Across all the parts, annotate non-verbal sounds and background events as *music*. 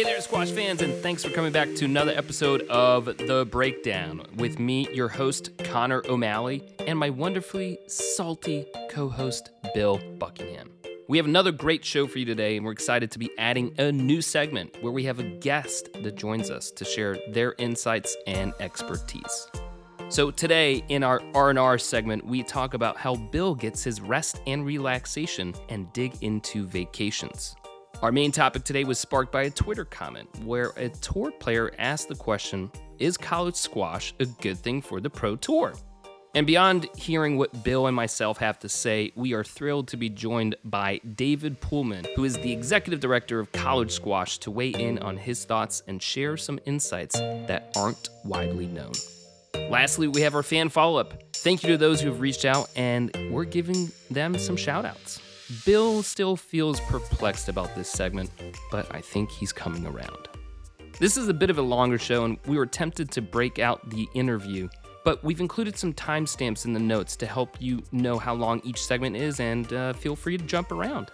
Hey there, squash fans, and thanks for coming back to another episode of The Breakdown with me, your host, Connor O'Malley, and my wonderfully salty co host, Bill Buckingham. We have another great show for you today, and we're excited to be adding a new segment where we have a guest that joins us to share their insights and expertise. So today in our R&R segment, we talk about how Bill gets his rest and relaxation and dig into vacations. Our main topic today was sparked by a Twitter comment where a tour player asked the question Is college squash a good thing for the pro tour? And beyond hearing what Bill and myself have to say, we are thrilled to be joined by David Pullman, who is the executive director of College Squash, to weigh in on his thoughts and share some insights that aren't widely known. Lastly, we have our fan follow up. Thank you to those who have reached out, and we're giving them some shout outs. Bill still feels perplexed about this segment, but I think he's coming around. This is a bit of a longer show, and we were tempted to break out the interview, but we've included some timestamps in the notes to help you know how long each segment is, and uh, feel free to jump around.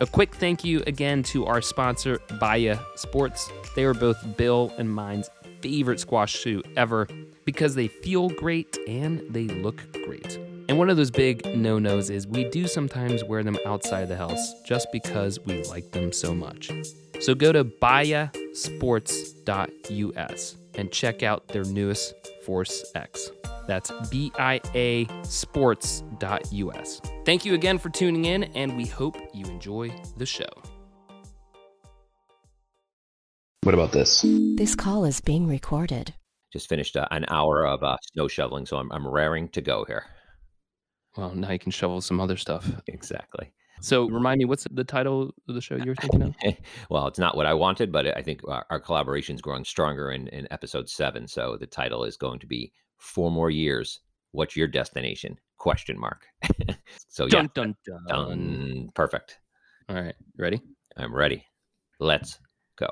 A quick thank you again to our sponsor, Bia Sports. They are both Bill and mine's favorite squash shoe ever because they feel great and they look great. And one of those big no nos is we do sometimes wear them outside the house just because we like them so much. So go to biasports.us and check out their newest Force X. That's B I A sports.us. Thank you again for tuning in, and we hope you enjoy the show. What about this? This call is being recorded. Just finished uh, an hour of uh, snow shoveling, so I'm, I'm raring to go here. Well, now you can shovel some other stuff. Exactly. So remind me, what's the title of the show you were *laughs* thinking of? well, it's not what I wanted, but I think our, our collaboration is growing stronger in, in episode seven. So the title is going to be Four More Years. What's your destination? Question mark. *laughs* so yeah, Dun, dun, dun. done. Perfect. All right, ready? I'm ready. Let's go.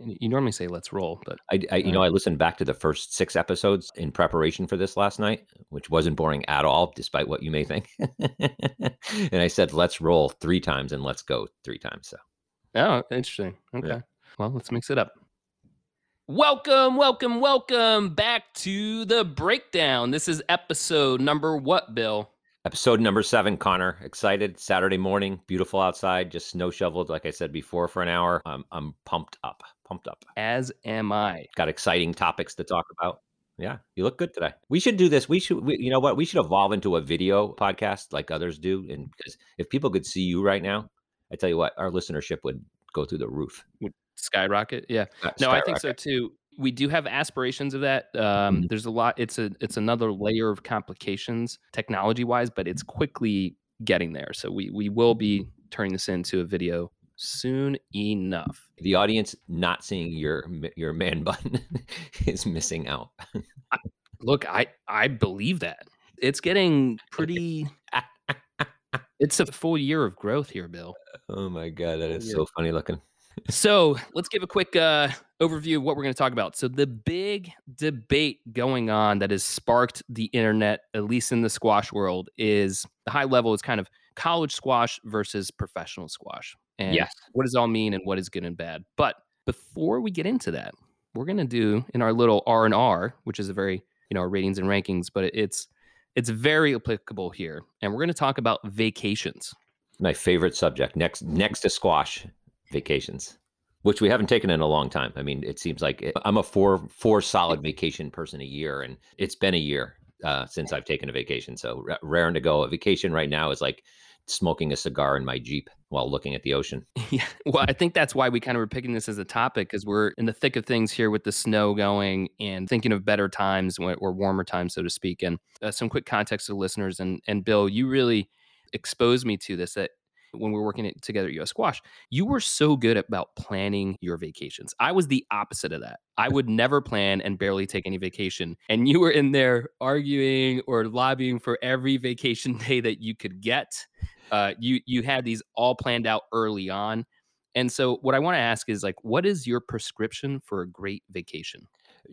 You normally say let's roll, but I, I you know, I listened back to the first six episodes in preparation for this last night, which wasn't boring at all, despite what you may think. *laughs* and I said, let's roll three times and let's go three times. So, oh, interesting. Okay. Yeah. Well, let's mix it up. Welcome, welcome, welcome back to the breakdown. This is episode number what, Bill? episode number seven, Connor. Excited. Saturday morning, beautiful outside, just snow shoveled, like I said before, for an hour. I'm, I'm pumped up, pumped up. As am I. Got exciting topics to talk about. Yeah, you look good today. We should do this. We should, we, you know what? We should evolve into a video podcast like others do. And because if people could see you right now, I tell you what, our listenership would go through the roof. Would skyrocket. Yeah. Uh, No, I think so too. We do have aspirations of that. Um, Mhm. There's a lot. It's a it's another layer of complications technology wise, but it's quickly getting there. So we we will be turning this into a video soon enough. The audience not seeing your your man *laughs* bun is missing out. Look, I I believe that it's getting pretty. *laughs* It's a full year of growth here, Bill. Oh my god, that is so funny looking. So let's give a quick uh, overview of what we're going to talk about. So, the big debate going on that has sparked the internet, at least in the squash world, is the high level is kind of college squash versus professional squash. And Yes. what does it all mean and what is good and bad. But before we get into that, we're going to do in our little R and R, which is a very, you know, ratings and rankings, but it's it's very applicable here. And we're going to talk about vacations. My favorite subject next next to squash, vacations, which we haven't taken in a long time. I mean, it seems like it, I'm a four four solid vacation person a year, and it's been a year uh, since I've taken a vacation. So ra- raring to go. A vacation right now is like smoking a cigar in my jeep while looking at the ocean. *laughs* Yeah, well, I think that's why we kind of were picking this as a topic because we're in the thick of things here with the snow going and thinking of better times or warmer times, so to speak. And uh, some quick context to listeners. And and Bill, you really exposed me to this. That when we were working together at US Squash, you were so good about planning your vacations. I was the opposite of that. I would never plan and barely take any vacation. And you were in there arguing or lobbying for every vacation *laughs* day that you could get. Uh, you you had these all planned out early on. And so what I want to ask is like what is your prescription for a great vacation?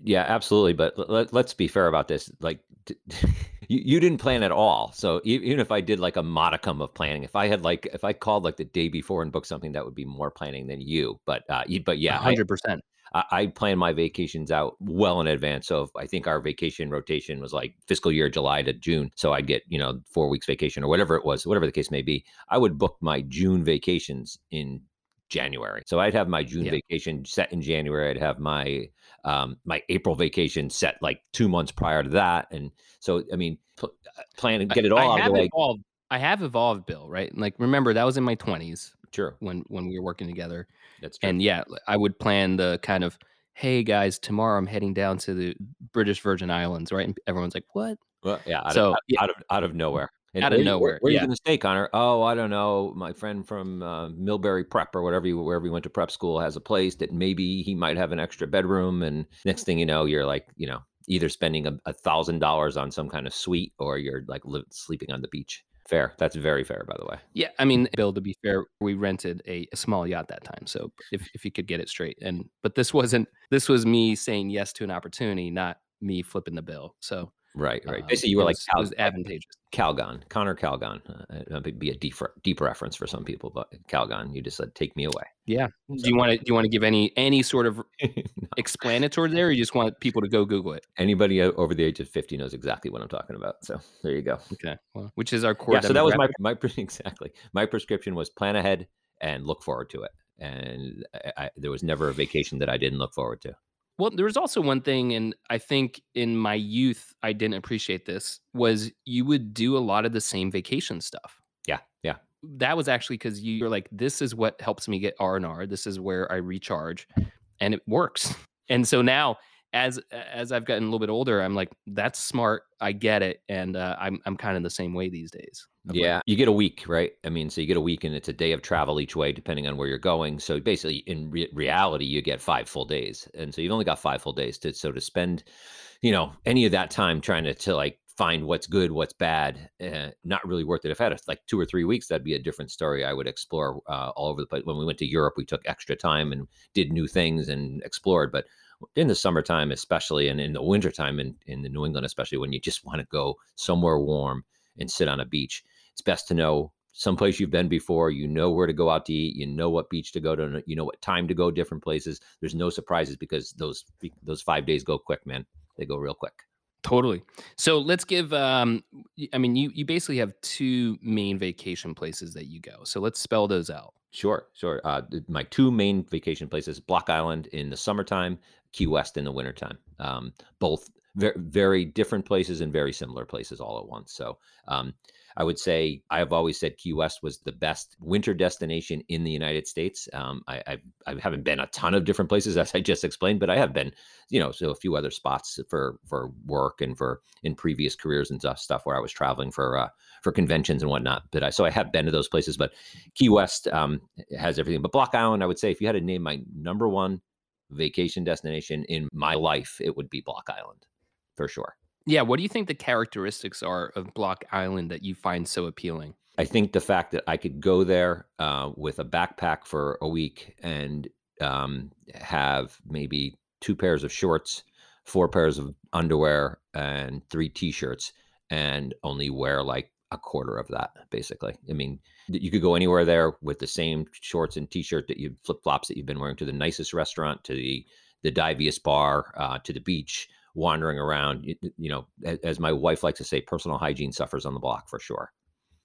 Yeah, absolutely. But let, let's be fair about this. Like, d- *laughs* you, you didn't plan at all. So even if I did like a modicum of planning, if I had like if I called like the day before and booked something, that would be more planning than you. But uh, but yeah, hundred percent. I, I plan my vacations out well in advance. So if I think our vacation rotation was like fiscal year July to June. So I'd get, you know, four weeks vacation or whatever it was, whatever the case may be. I would book my June vacations in January. So I'd have my June Yeah. vacation set in January. I'd have my um, my April vacation set like two months prior to that. And so, I mean, pl- uh, plan and get it all I out of have the way. evolved. I have evolved, Bill. Right? Like, remember that was in my twenties Sure, when when we were working together. that's true. And yeah, I would plan the kind of, hey guys, tomorrow I'm heading down to the British Virgin Islands, right? And everyone's like, what? Well, yeah, out, So, of, out, yeah. out of out of nowhere. And Out of where nowhere, Where, where are you going to stay, Connor? Oh, I don't know. My friend from uh, Millbury Prep or whatever, you, wherever you went to prep school, has a place that maybe he might have an extra bedroom. And next thing you know, you're like, you know, either spending a, a thousand dollars on some kind of suite or you're like li- sleeping on the beach. Fair. That's very fair, by the way. Yeah, I mean, Bill. To be fair, we rented a, a small yacht that time, so if if you could get it straight, and but this wasn't. This was me saying yes to an opportunity, not me flipping the bill. So Right, right. um, Basically, you were like Cal- was advantageous. Calgon, Connor Calgon. Uh, it would be a deep, deep reference for some people, but Calgon, you just said, take me away. Yeah. Do you want to do you want to give any any sort of *laughs* explanatory there, or you just want people to go Google it? Anybody over the age of 50 knows exactly what I'm talking about. So there you go. Okay. Well, which is our core. yeah so that was my my *laughs* exactly my prescription was plan ahead and look forward to it and I, I, there was never a vacation that i didn't look forward to Well, there was also one thing, and I think in my youth I didn't appreciate this was you would do a lot of the same vacation stuff. yeah yeah That was actually because you're like, this is what helps me get R and R. This is where I recharge, and it works. And so now, as as I've gotten a little bit older, I'm like, that's smart. I get it, and uh, I'm I'm kind of the same way these days. like, yeah you get a week right? I mean so you get a week and it's a day of travel each way depending on where you're going. So basically in re- reality you get five full days. And so you've only got five full days to so to spend you know any of that time trying to, to like find what's good what's bad uh, not really worth it. If i had like two or three weeks that'd be a different story i would explore uh, all over the place when we went to europe we took extra time and did new things and explored but in the summertime especially and in the wintertime in, in the new england especially when you just want to go somewhere warm and sit on a beach it's best to know someplace you've been before you know where to go out to eat you know what beach to go to you know what time to go different places there's no surprises because those those five days go quick man they go real quick Totally. So let's give. Um, I mean, you you basically have two main vacation places that you go. So let's spell those out. Sure, sure. Uh, my two main vacation places: Block Island in the summertime, Key West in the wintertime. Um, both very, very different places and very similar places all at once. So um, I would say I have always said Key West was the best winter destination in the United States. Um, I, I, I haven't been a ton of different places *laughs* as I just explained, but I have been, you know, so a few other spots for for work and for in previous careers and stuff, stuff where I was traveling for uh, for conventions and whatnot. But I so I have been to those places, but Key West um, has everything. But Block Island, I would say, if you had to name my number one vacation destination in my life, it would be Block Island for sure. Yeah. What do you think the characteristics are of Block Island that you find so appealing? I think the fact that I could go there uh, with a backpack for a week and um, have maybe two pairs of shorts, four pairs of underwear, and three t-shirts, and only wear like a quarter of that, basically. I mean, you could go anywhere there with the same shorts and t-shirt that you flip flops that you've been wearing to the nicest restaurant, to the the diviest bar, uh, to the beach, wandering around. You, you know, as, my wife likes to say, personal hygiene suffers on the block for sure.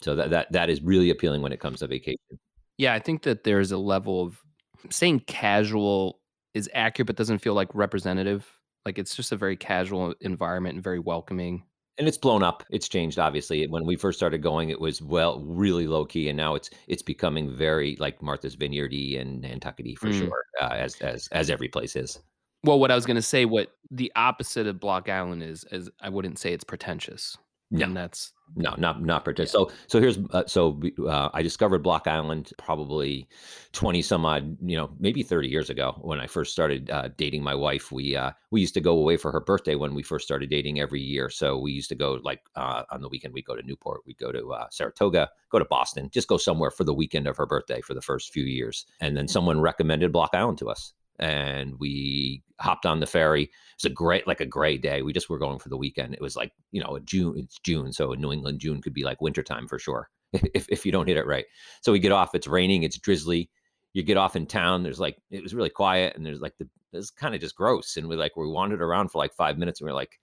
So that that that is really appealing when it comes to vacation. Yeah, I think that there's a level of saying casual is accurate, but doesn't feel like representative. Like it's just a very casual environment and very welcoming. And it's blown up. It's changed obviously. When we first started going, it was well really low key, and now it's it's becoming very like Martha's Vineyardy and Nantucket for Mm. sure, uh, as as as every place is. Well, what I was going to say, what the opposite of Block Island is, is I wouldn't say it's pretentious. No. And that's No, not not pretend. So so here's uh, so uh, I discovered Block Island probably twenty some odd, you know, maybe thirty years ago when I first started uh, dating my wife. We uh, we used to go away for her birthday when we first started dating every year. So we used to go like uh, on the weekend we'd go to Newport, we'd go to uh, Saratoga, go to Boston, just go somewhere for the weekend of her birthday for the first few years. And then someone recommended Block Island to us. And we hopped on the ferry. It's a great, like a gray day. We just were going for the weekend. It was like, you know, June, it's June. So New England, June could be like wintertime for sure *laughs* if, if you don't hit it right. So we get off, it's raining, it's drizzly. You get off in town, there's like, it was really quiet and there's like the, it's kind of just gross. And we like, we wandered around for like five minutes and we are like,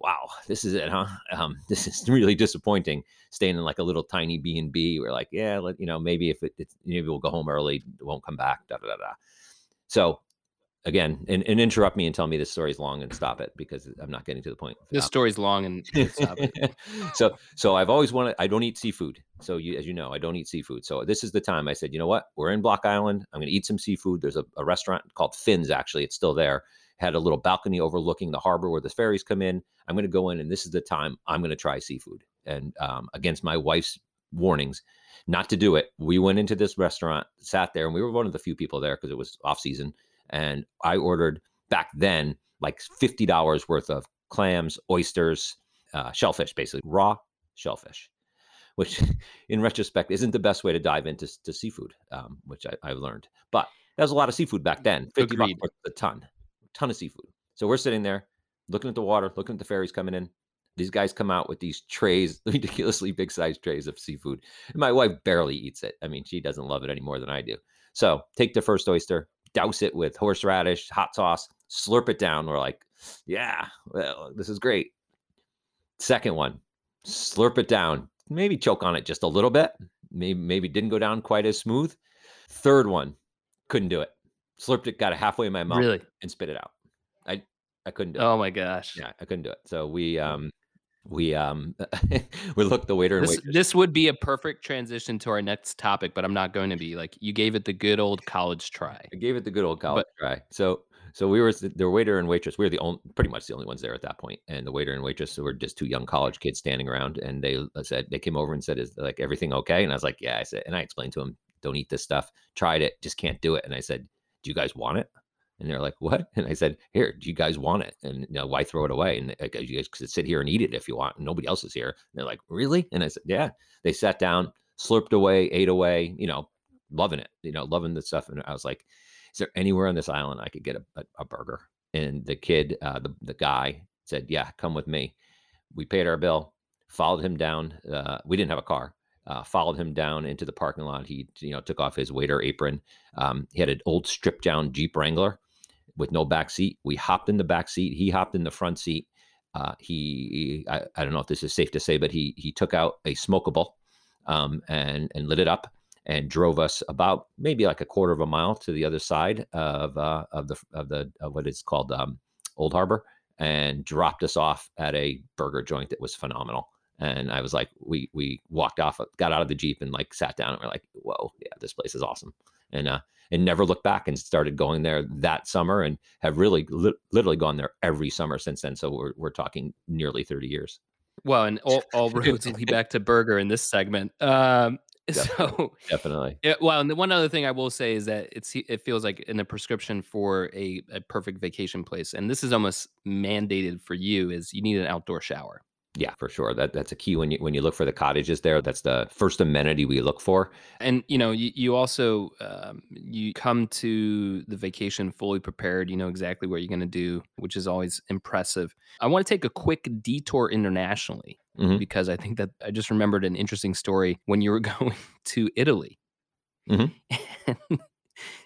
wow, this is it, huh? *laughs* Um, *laughs* this is really disappointing. Staying in like a little tiny B and B. We're like, yeah, let, you know, maybe if it, it's, maybe we'll go home early, won't come back. Da da da da. So again, and, and interrupt me and tell me this story's long and stop it because I'm not getting to the point. This story's long and stop it. *laughs* so so I've always wanted. I don't eat seafood. So you, as you know, I don't eat seafood. So this is the time I said, you know what? We're in Block Island. I'm going to eat some seafood. There's a, a restaurant called Finn's. Actually, it's still there had a little balcony overlooking the harbor where the ferries come in. I'm going to go in, and this is the time I'm going to try seafood. And um, against my wife's warnings, not to do it, we went into this restaurant, sat there, and we were one of the few people there because it was off season. And I ordered back then like fifty dollars worth of clams, oysters, uh, shellfish, basically raw shellfish which *laughs* in retrospect isn't the best way to dive into to seafood, um, which I, have learned. But that was a lot of seafood back then. 50 Agreed. bucks a ton ton of seafood. So we're sitting there looking at the water, looking at the ferries coming in. These guys come out with these trays, *laughs* ridiculously big sized trays of seafood. And my wife barely eats it. I mean, she doesn't love it any more than I do. So take the first oyster, douse it with horseradish, hot sauce, slurp it down. We're like, yeah, well, this is great. Second one, slurp it down, maybe choke on it just a little bit. Maybe maybe didn't go down quite as smooth. Third one, couldn't do it slurped it, got it halfway in my mouth, really, and spit it out. I I couldn't do it. Oh my gosh. Yeah, I couldn't do it. So we um we um *laughs* we looked the waiter and this, this would be a perfect transition to our next topic, but I'm not going to be like you gave it the good old college try. I gave it the good old college but, try. So so we were the waiter and waitress. We were the only, pretty much the only ones there at that point. And the waiter and waitress were just two young college kids standing around. And they uh, said they came over and said, "Is like everything okay?" And I was like, "Yeah." I said, and I explained to them, "Don't eat this stuff. Tried it, just can't do it." And I said, do you guys want it? And they're like, what? And I said, here, do you guys want it? And you know, why throw it away? And like, you guys could sit here and eat it if you want. Nobody else is here. And they're like, really? And I said, yeah. They sat down, slurped away, ate away, you know, loving it, you know, loving the stuff. And I was like, is there anywhere on this island I could get a, a, a burger? And the kid, uh, the, the guy said, yeah, come with me. We paid our bill, followed him down. Uh, we didn't have a car uh, followed him down into the parking lot. He, you know, took off his waiter apron. Um, he had an old stripped down Jeep Wrangler with no back seat. We hopped in the back seat. He hopped in the front seat. Uh, he, I, I, don't know if this is safe to say, but he he took out a smokable um, and and lit it up and drove us about maybe like a quarter of a mile to the other side of uh, of the of the of what is called um, Old Harbor and dropped us off at a burger joint that was phenomenal and I was like, we we walked off, got out of the jeep, and like sat down, and we're like, whoa, yeah, this place is awesome, and uh, and never looked back, and started going there that summer, and have really li- literally gone there every summer since then. So we're we're talking nearly thirty years. Well, and all, all *laughs* roads lead back to burger in this segment. Um, *laughs* definitely, so definitely. It, well, and the one other thing I will say is that it's it feels like in the prescription for a, a perfect vacation place, and this is almost mandated for you, is you need an outdoor shower. Yeah, for sure. That that's a key when you when you look for the cottages there. That's the first amenity we look for. And you know, you, you also um, you come to the vacation fully prepared. You know exactly what you're going to do, which is always impressive. I want to take a quick detour internationally mm-hmm. because I think that I just remembered an interesting story when you were *laughs* going to Italy. Mm-hmm. *laughs* And,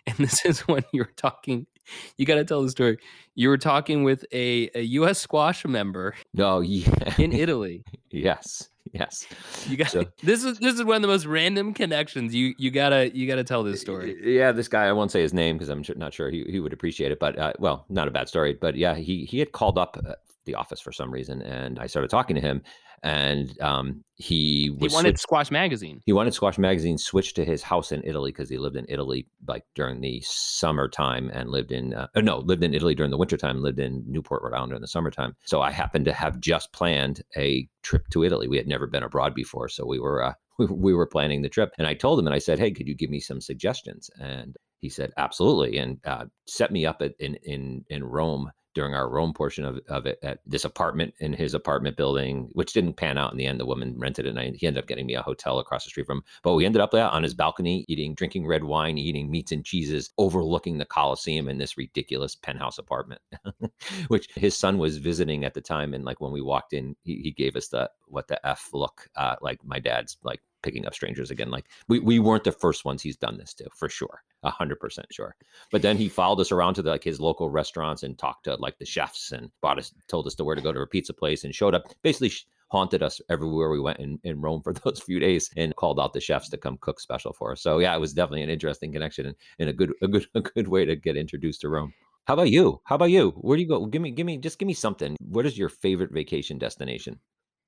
and this is when you were talking you got to tell the story. You were talking with a, a U.S. squash member. Oh yeah, in Italy. *laughs* yes, yes. You got so, *laughs* this is this is one of the most random connections. You you gotta you gotta tell this story. Yeah, this guy. I won't say his name because I'm not sure he, he would appreciate it. But uh, well, not a bad story. But yeah, he he had called up uh, the office for some reason, and I started talking to him, and um, he he wanted switched, Squash Magazine. He wanted Squash Magazine switched to his house in Italy because he lived in Italy like during the summertime and lived in uh, no lived in Italy during the wintertime, lived in Newport, Rhode Island during the summertime. So I happened to have just planned a trip to Italy. We had never been abroad before, so we were uh, we, *laughs* we were planning the trip. And I told him, and I said, "Hey, could you give me some suggestions?" And he said, "Absolutely," and uh, set me up at, in in in Rome during our Rome portion of, of it at this apartment in his apartment building, which didn't pan out in the end. The woman rented it, and I, he ended up getting me a hotel across the street from. But we ended up there on his balcony, eating, drinking red wine, eating meats and cheeses, overlooking the Coliseum in this ridiculous penthouse apartment, *laughs* which his son was visiting at the time. And like when we walked in, he, he gave us the what the f look, uh, like my dad's like picking up strangers again. Like we, we weren't the first ones he's done this to for sure. Hundred percent sure. But then he followed us around to the, like his local restaurants and talked to like the chefs and bought us, told us to where to go to a pizza place and showed up basically haunted us everywhere we went in, in Rome for *laughs* those few days and called out the chefs to come cook special for us. So yeah, it was definitely an interesting connection and, and a good, a good, *laughs* a good way to get introduced to Rome. How about you? How about you? Where do you go? Give me, give me, just give me something. What is your favorite vacation destination?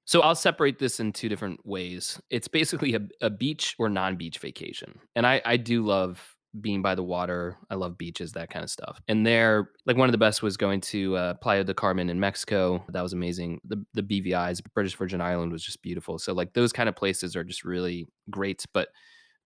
So I'll separate this in two different ways. It's basically a, a beach or non-beach vacation. And I, I do love being by the water. I love beaches, that kind of stuff. And there, like one of the best was going to uh, Playa del Carmen in Mexico. That was amazing. The the BVI's, British Virgin Island, was just beautiful. So like those kind of places are just really great. But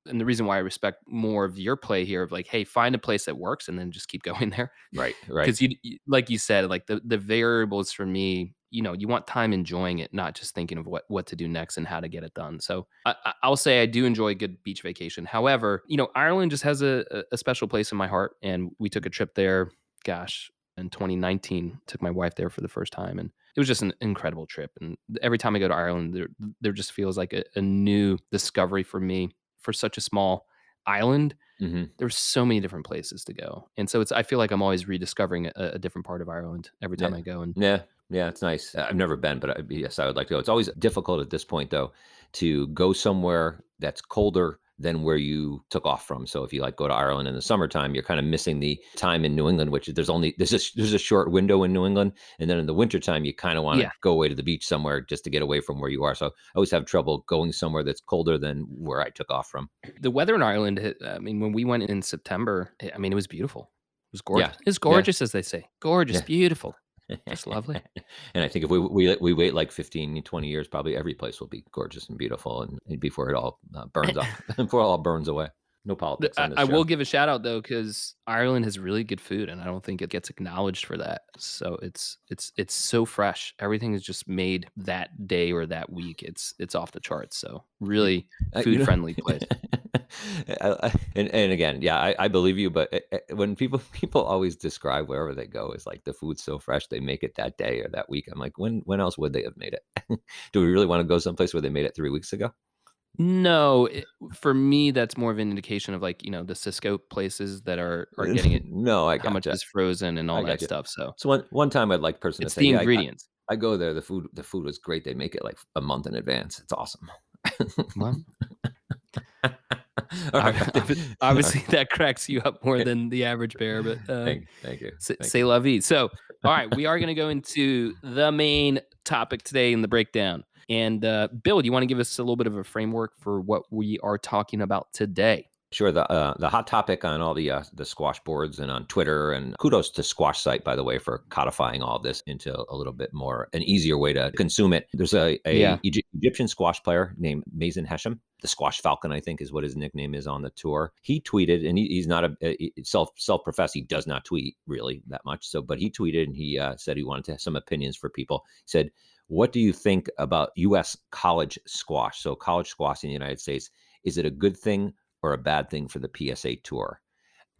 and the reason why I respect more of your play here of like, hey, find a place that works and then just keep *laughs* going there. Right, right. Because you, like you said, like the the variables for me you know you want time enjoying it not just thinking of what what to do next and how to get it done. So I, will say i do enjoy a good beach vacation. However you know ireland just has a, a special place in my heart and we took a trip there gosh in 2019 took my wife there for the first time and it was just an incredible trip. And every time i go to ireland there, there just feels like a, a new discovery for me for such a small island. Mm-hmm. there's so many different places to go. And so it's i feel like i'm always rediscovering a, a different part of ireland every time yeah. i go and yeah yeah, it's nice. I've never been, but I, yes, I would like to go. It's always difficult at this point, though, to go somewhere that's colder than where you took off from. So if you like go to Ireland in the summertime, you're kind of missing the time in New England, which there's only there's a there's a short window in New England, and then in the wintertime, you kind of want to yeah. go away to the beach somewhere just to get away from where you are. So I always have trouble going somewhere that's colder than where I took off from. The weather in Ireland, eh, I mean, when we went in September, eh, I mean, it was beautiful. It was gorgeous. Yeah. It's gorgeous, yeah. as they say. Gorgeous, yeah. beautiful. Just *laughs* lovely. and I think if we, we we wait like 15, 20 years, probably every place will be gorgeous and beautiful, and before it all uh, burns up, *laughs* *laughs* before it all burns away. No politics. I, I will give a shout out though, because Ireland has really good food, and I don't think it gets acknowledged for that. So it's it's it's so fresh. Everything is just made that day or that week. It's it's off the charts. So really food friendly place. *laughs* and and again, yeah, I, I believe you. But eh, eh, when people *laughs* people always describe wherever they go is like the food's so fresh they make it that day or that week. I'm like, when when else would they have made it? *laughs* Do we really want to go someplace where they made it three weeks ago? No, it, for me, that's more of an indication of like you know the Sysco places that are are getting it. no, I how much is frozen and all that you. stuff. So, so one one time I'd like person it's to say, the ingredients. I, I, go there. The food the food was great. They make it like a month in advance. It's awesome. *laughs* well, *laughs* obviously, that cracks you up more than the average bear, but *laughs* uh, thank, thank, you. Thank say la vie. So, all right, we are going to go into the main topic today in the breakdown. And uh, Bill, do you want to give us a little bit of a framework for what we are talking about today? Sure. The uh, the hot topic on all the uh, the squash boards and on Twitter and kudos to Squash Site by the way for codifying all this into a little bit more an easier way to consume it. There's a, a yeah. Egyptian squash player named Mazen Hesham. The Squash Falcon, I think, is what his nickname is on the tour. He tweeted, and he, he's not a, a self self professed. He does not tweet really that much. So, but he tweeted and he uh, said he wanted to have some opinions for people. He said what do you think about U.S. college squash? So, college squash in the United States, is it a good thing or a bad thing for the PSA Tour?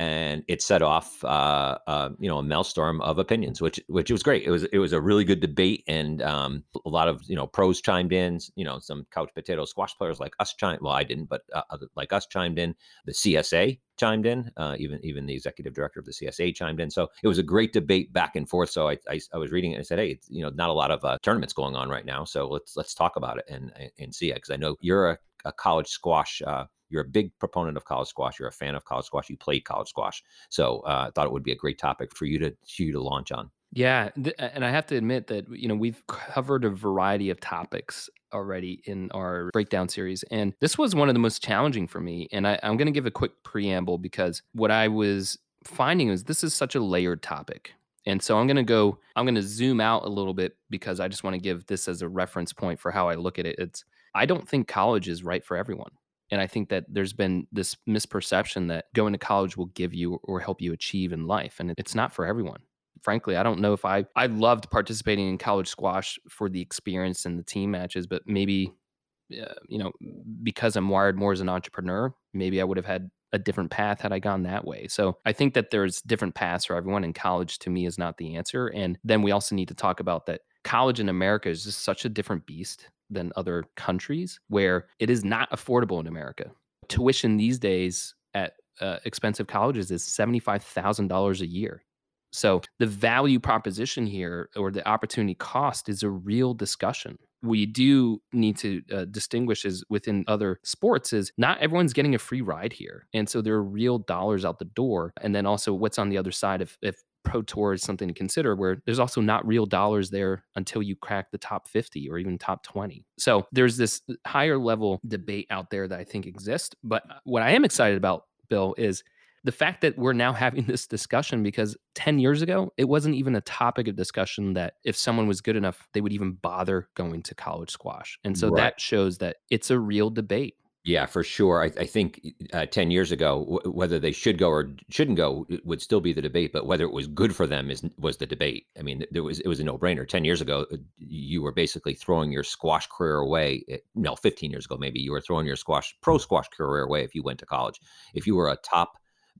and it set off uh, uh, you know a maelstrom of opinions which which was great. It was it was a really good debate and um, a lot of you know pros chimed in you know some couch potato squash players like us chimed well I didn't but uh, like us chimed in. The CSA chimed in uh, even even the executive director of the CSA chimed in. So it was a great debate back and forth. So I I, I was reading it and I said hey you know not a lot of uh, tournaments going on right now. So let's let's talk about it and and see it. Because I know you're a, a college squash uh, you're a big proponent of college squash. You're a fan of college squash. You played college squash, so uh, I thought it would be a great topic for you to you to launch on. Yeah, th- and I have to admit that you know we've covered a variety of topics already in our breakdown series, and this was one of the most challenging for me. And I, I'm going to give a quick preamble because what I was finding is this is such a layered topic. And so I'm going to go, I'm going to zoom out a little bit because I just want to give this as a reference point for how I look at it. It's, I don't think college is right for everyone. And I think that there's been this misperception that going to college will give you or help you achieve in life. And it's not for everyone. frankly, I don't know if I I loved participating in college squash for the experience and the team matches, but maybe you know because I'm wired more as an entrepreneur, maybe I would have had a different path had I gone that way. So I think that there's different paths for everyone, and college to me is not the answer. And then we also need to talk about that college in America is just such a different beast than other countries where it is not affordable in America. Tuition these days at uh, expensive colleges is $75,000 a year. So the value proposition here or the opportunity cost is a real discussion. We do need to uh, distinguish as within other sports is not everyone's getting a free ride here. And so there are real dollars out the door. And then also what's on the other side if pro tour is something to consider where there's also not real dollars there until you crack the top 50 or even top 20 so there's this higher level debate out there that i think exists but uh, what i am excited about bill is the fact that we're now *laughs* having this discussion because 10 years ago it wasn't even a topic of discussion that if someone was good enough they would even bother going to college squash. And so right. that shows that it's a real debate yeah, for sure. I, I think uh, 10 years ago, w- whether they should go or shouldn't go would still be the debate, but whether it was good for them is was the debate. I mean, there was it was a no brainer. 10 years ago, uh, you were basically throwing your squash career away. Eh, no, 15 years ago, maybe you were throwing your squash pro squash career away if you went to college. If you were a top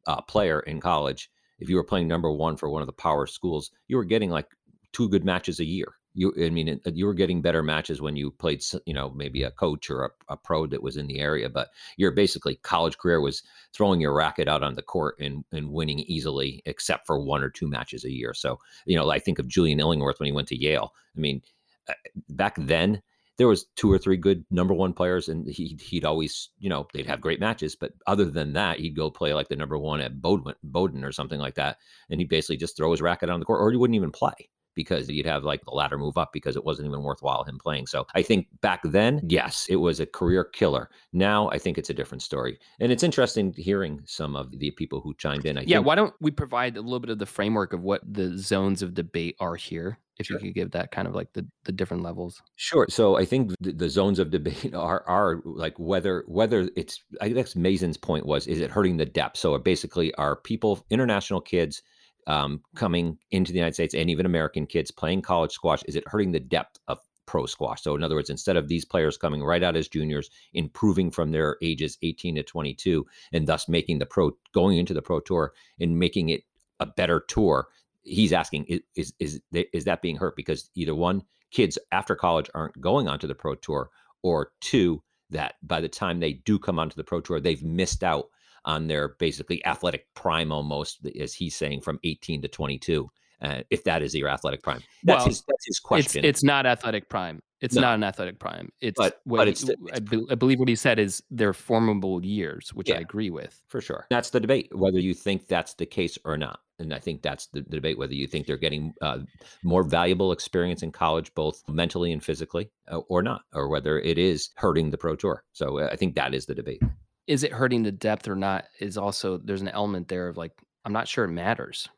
uh, player in college, if you were playing number one for one of the power schools, you were getting like two good matches a year you i mean you were getting better matches when you played you know maybe a coach or a, a, pro that was in the area but your basically college career was throwing your racket out on the court and, and winning easily except for one or two matches a year. So you know i think of julian illingworth when he went to yale. I mean uh, back then there was two or three good number one players and he, he'd always you know they'd have great matches but other than that he'd go play like the number one at bowden, bowdoin or something like that and he'd basically just throw his racket on the court or he wouldn't even play because you'd have like the ladder move up because it wasn't even worthwhile him playing. So I think back then, yes, it was a career killer. Now I think it's a different story. And it's interesting hearing some of the people who chimed in. I yeah, think, why don't we provide a little bit of the framework of what the zones of debate are here? If sure. you could give that kind of like the, the different levels. Sure. So I think the, the zones of debate *laughs* are are like whether whether it's I guess Mazen's point was is it hurting the depth? So basically are people international kids um, coming into the United States and even American kids playing college squash? Is it hurting the depth of pro squash? So, in other words, instead of these players coming right out as juniors, improving from their ages 18 to 22, and thus making the pro, going into the pro tour and making it a better tour, he's asking, is, is, is, is that being hurt? Because either one, kids after college aren't going onto the pro tour, or two, that by the time they do come onto the pro tour, they've missed out on their basically athletic prime almost, as he's saying, from 18 to 22. Uh, if that is your athletic prime, that's well, his that's his question. It's, it's not athletic prime. It's no. not an athletic prime. It's but, but it's, it's I, be, I, believe what he said is they're formable years, which yeah, I agree with for sure. That's the debate whether you think that's the case or not, and I think that's the, the debate whether you think they're getting uh, more valuable experience in college, both mentally and physically, uh, or not, or whether it is hurting the pro tour. So uh, I think that is the debate is it hurting the depth or not is also there's an element there of like i'm not sure it matters.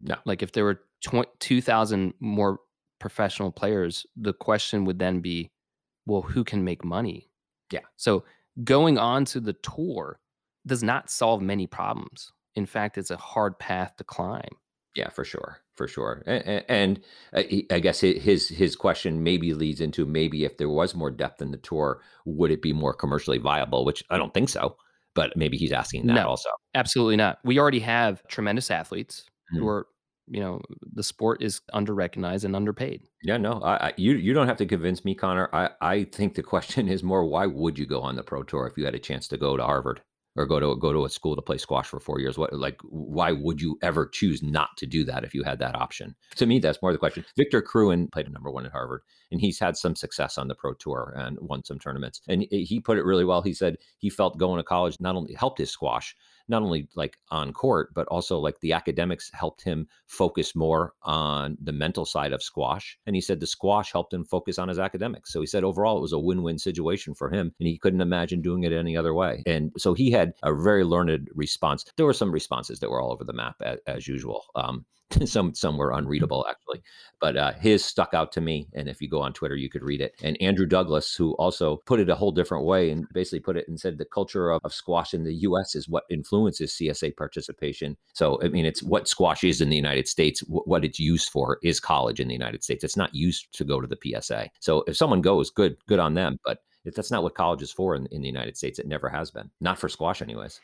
No. Like if there were 2000 more professional players the question would then be well who can make money? Yeah. So going on to the tour does not solve many problems. In fact it's a hard path to climb yeah, for sure, for sure. And, and uh, I guess his his question maybe leads into maybe if there was more depth in the tour, would it be more commercially viable? Which I don't think so, but maybe he's asking that no, also. Absolutely not. We already have tremendous athletes mm-hmm. who are, you know, the sport is under recognized and underpaid. Yeah, no, I, I, you you don't have to convince me, Connor. I I think the question *laughs* is more why would you go on the pro tour if you had a chance to go to Harvard? Or go to go to a school to play squash for four years. What like why would you ever choose not to do that if you had that option? To me, that's more the question. Victor Crouin played a number one at Harvard, and he's had some success on the pro tour and won some tournaments. And he put it really well. He said he felt going to college not only helped his squash, not only like on court, but also like the academics helped him focus more on the mental side of squash. And he said the squash helped him focus on his academics. So he said overall it was a win win situation for him and he couldn't imagine doing it any other way. And so he had a very learned response. There were some responses that were all over the map as, as usual. Um, *laughs* some some were unreadable actually, but uh, his stuck out to me. And if you go on Twitter, you could read it. And Andrew Douglas, who also put it a whole different way and basically put it and said the culture of, of squash in the U.S. is what influences CSA participation. So I mean, it's what squash is in the United States. W- what it's used for is college in the United States. It's not used to go to the PSA. So if someone goes, good, good on them. But if that's not what college is for in, in the United States. It never has been. Not for squash, anyways.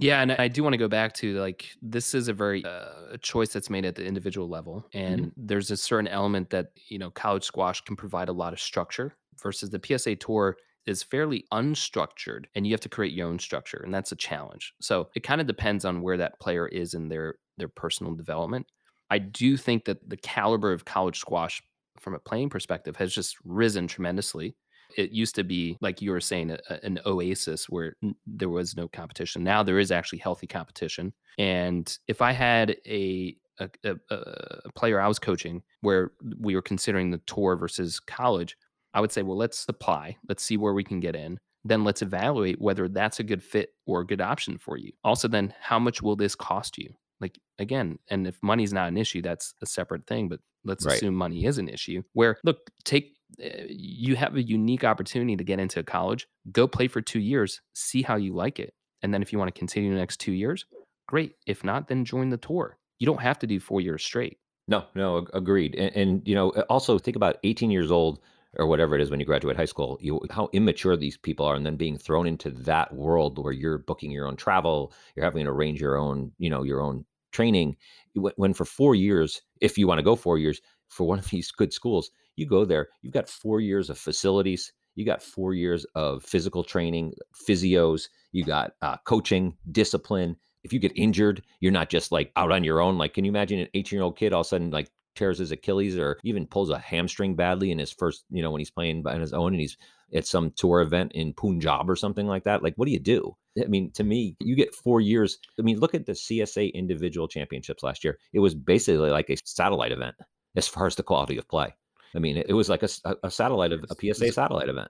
Yeah, and I do want to go back to like this is a very uh, a choice that's made at the individual level, and mm-hmm. there's a certain element that you know college squash can provide a lot of structure versus the PSA Tour is fairly unstructured, and you have to create your own structure, and that's a challenge. So it kind of depends on where that player is in their their personal development. I do think that the caliber of college squash from a playing perspective has just risen tremendously it used to be like you were saying a, an oasis where n- there was no competition. Now there is actually healthy competition. And if i had a a, a, a player i was coaching where we were considering the tour versus college i would say well let's apply. Let's see where we can get in. Then let's evaluate whether that's a good fit or a good option for you. Also then how much will this cost you? Like again and if money's not an issue that's a separate thing but let's right. assume money is an issue where look take Eh, you have a unique opportunity to get into college, go play for two years, see how you like it. And then if you want to continue the next two years, great. If not, then join the tour. You don't have to do four years straight. No, no, agreed. And, and you know, eh, also think about 18 years old or whatever it is when you graduate high school, you how immature these people are, and then being thrown into that world where you're booking your own travel, you're having to arrange your own, you know, your own training. When for four years, if you want to go four years for one of these good schools, you go there, you've got four years of facilities, you got four years of physical training, physios, you got uh, coaching, discipline. If you get injured, you're not just like out on your own. Like, can you imagine an 18 year old kid all of a sudden like tears his Achilles or even pulls a hamstring badly in his first, you know, when he's playing on his own and he's at some tour event in Punjab or something like that? Like, what do you do? I mean, to me, you get four years. I mean, look at the CSA individual championships last year. It was basically like a satellite event as far as the quality of play. I mean, it, was like a, a satellite of a PSA satellite event.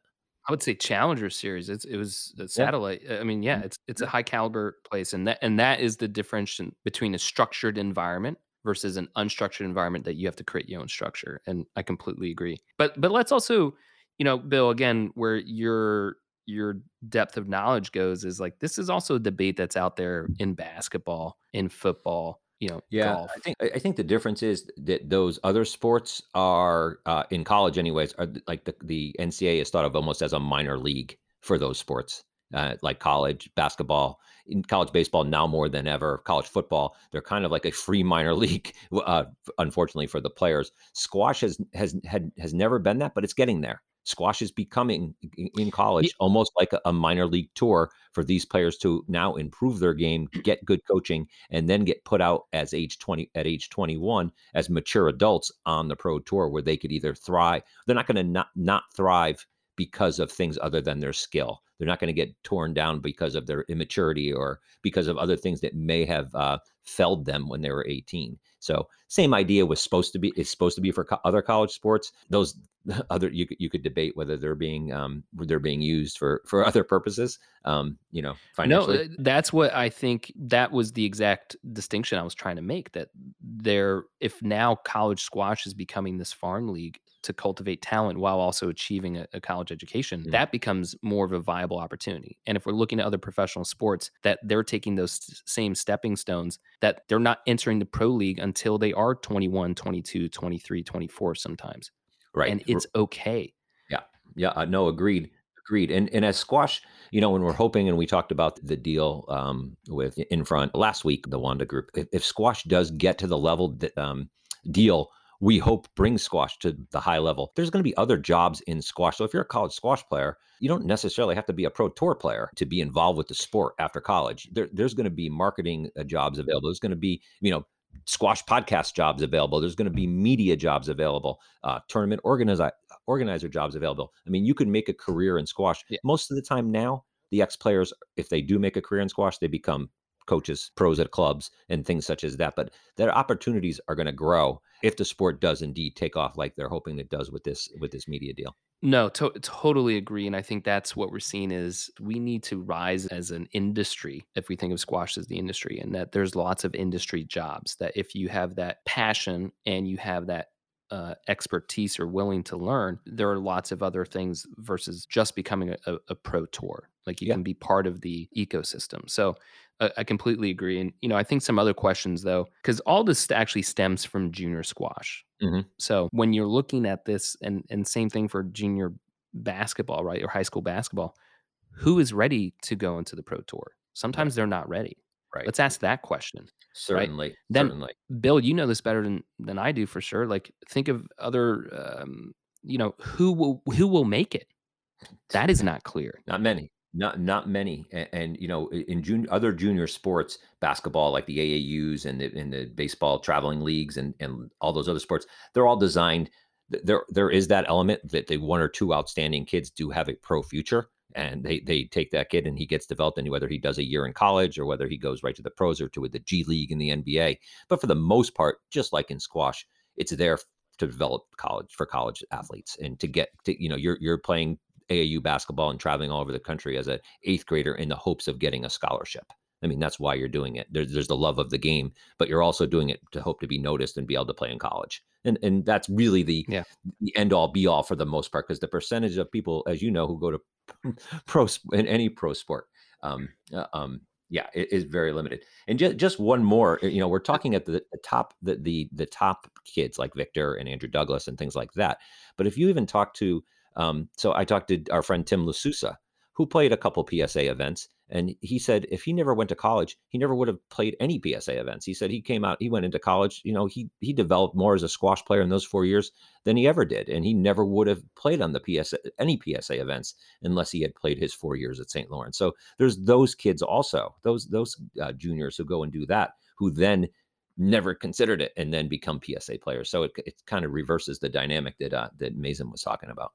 I would say Challenger Series. It's it was a satellite. Yeah. I mean, yeah, mm-hmm. it's it's a high caliber place, and that and that is the difference between a structured environment versus an unstructured environment that you have to create your own structure. And I completely agree. But but let's also, you know, Bill, again, where your your depth of knowledge goes is like this is also a debate that's out there in basketball, in football, you know, yeah, golf. I think I think the difference is that those other sports are uh, in college, anyways. Are like the the NCAA is thought of almost as a minor league for those sports, uh, like college basketball, in college baseball now more than ever. College football, they're kind of like a free minor *laughs* league. Uh, unfortunately for the players, squash has has had has never been that, but it's getting there squash is becoming in college yeah. almost like a, a, minor league tour for these players to now improve their game, *clears throat* get good coaching, and then get put out as age 20 at age 21 as mature adults on the pro tour where they could either thrive. They're not going to not not thrive because of things other than their skill. They're not going to get torn down because of their immaturity or because of other things that may have uh, felled them when they were 18. So same idea was supposed to be is supposed to be for co- other college sports. Those *laughs* other you you could debate whether they're being um they're being used for for *laughs* other purposes. Um, you know, financially. No, that's what I think. That was the exact distinction I was trying to make. That there, if now college squash is becoming this farm league, to cultivate talent while also achieving a, a college education, mm-hmm. that becomes more of a viable opportunity. And if we're looking at other professional sports, that they're taking those same stepping stones, that they're not entering the pro league until they are 21, 22, 23, 24 sometimes. Right. And it's okay. Yeah. Yeah. Uh, no, agreed. Agreed. And and as squash, you know, when we're hoping, and we talked about the deal um, with Infront last week, the Wanda Group. If, if squash does get to the level that um, deal we hope brings squash to the high level. There's going to be other jobs in squash. So if you're a college squash player, you don't necessarily have to be a pro tour player to be involved with the sport after college. There, there's going to be marketing uh, jobs available. There's going to be, you know, squash podcast jobs available. There's going to be media jobs available, uh, tournament organizer organizer jobs available. I mean, you can make a career in squash. Yeah. Most of the time now, the ex players, if they do make a career in squash, they become coaches, pros at clubs, and things such as that. But their opportunities are going to grow if the sport does indeed take off like they're hoping it does with this with this media deal. No, to- totally agree, and I think that's what we're seeing is we need to rise as an industry if we think of squash as the industry, and that there's lots of industry jobs that if you have that passion and you have that uh, expertise or willing to learn, there are lots of other things versus just becoming a, a, a pro tour. Like you Yeah. can be part of the ecosystem. So I completely agree. And you know, I think some other questions though, because all this actually stems from junior squash. Mhm. So when you're looking at this, and and same thing for junior basketball, right, or high school basketball, who is ready to go into the pro tour? Sometimes they're not ready. Right. Let's ask that question. certainly. Then- certainly. Bill, you know this better than than I do for sure. Like think of other um, you know, who will who will make it? That is not clear. Not many. Not not many. And, and you know, in jun- other junior sports, basketball like the AAUs and the and the baseball traveling leagues and and all those other sports, they're all designed. th- There there is that element that the one or two outstanding kids do have a pro future, and they they take that kid and he gets developed, and whether he does a year in college or whether he goes right to the pros or to the G League and the NBA. But for the most part, just like in squash, it's there to develop college for college athletes and to get to you know you're you're playing AAU basketball and traveling all over the country as an eighth grader in the hopes of getting a scholarship. I mean, that's why you're doing it. There's, there's the love of the game, but you're also doing it to hope to be noticed and be able to play in college. And and that's really the Yeah. the end all be all for the most part, because the percentage of people, as you know, who go to *laughs* pro in any pro sport, um, uh, um, yeah, it is very limited. And just just one more, you know, we're talking at the, the top the, the the top kids like Victor and Andrew Douglas and things like that. But if you even talk to um, so I talked to our friend Tim Lasusa, who played a couple PSA events, and he said if he never went to college, he never would have played any PSA events. He said he came out, he went into college, you know, he he developed more as a squash player in those four years than he ever did, and he never would have played on the PSA any PSA events unless he had played his four years at St. Lawrence. So there's those kids also, those those uh, juniors who go and do that, who then never considered it and then become PSA players. So it, it kind of reverses the dynamic that uh, that Mazen was talking about.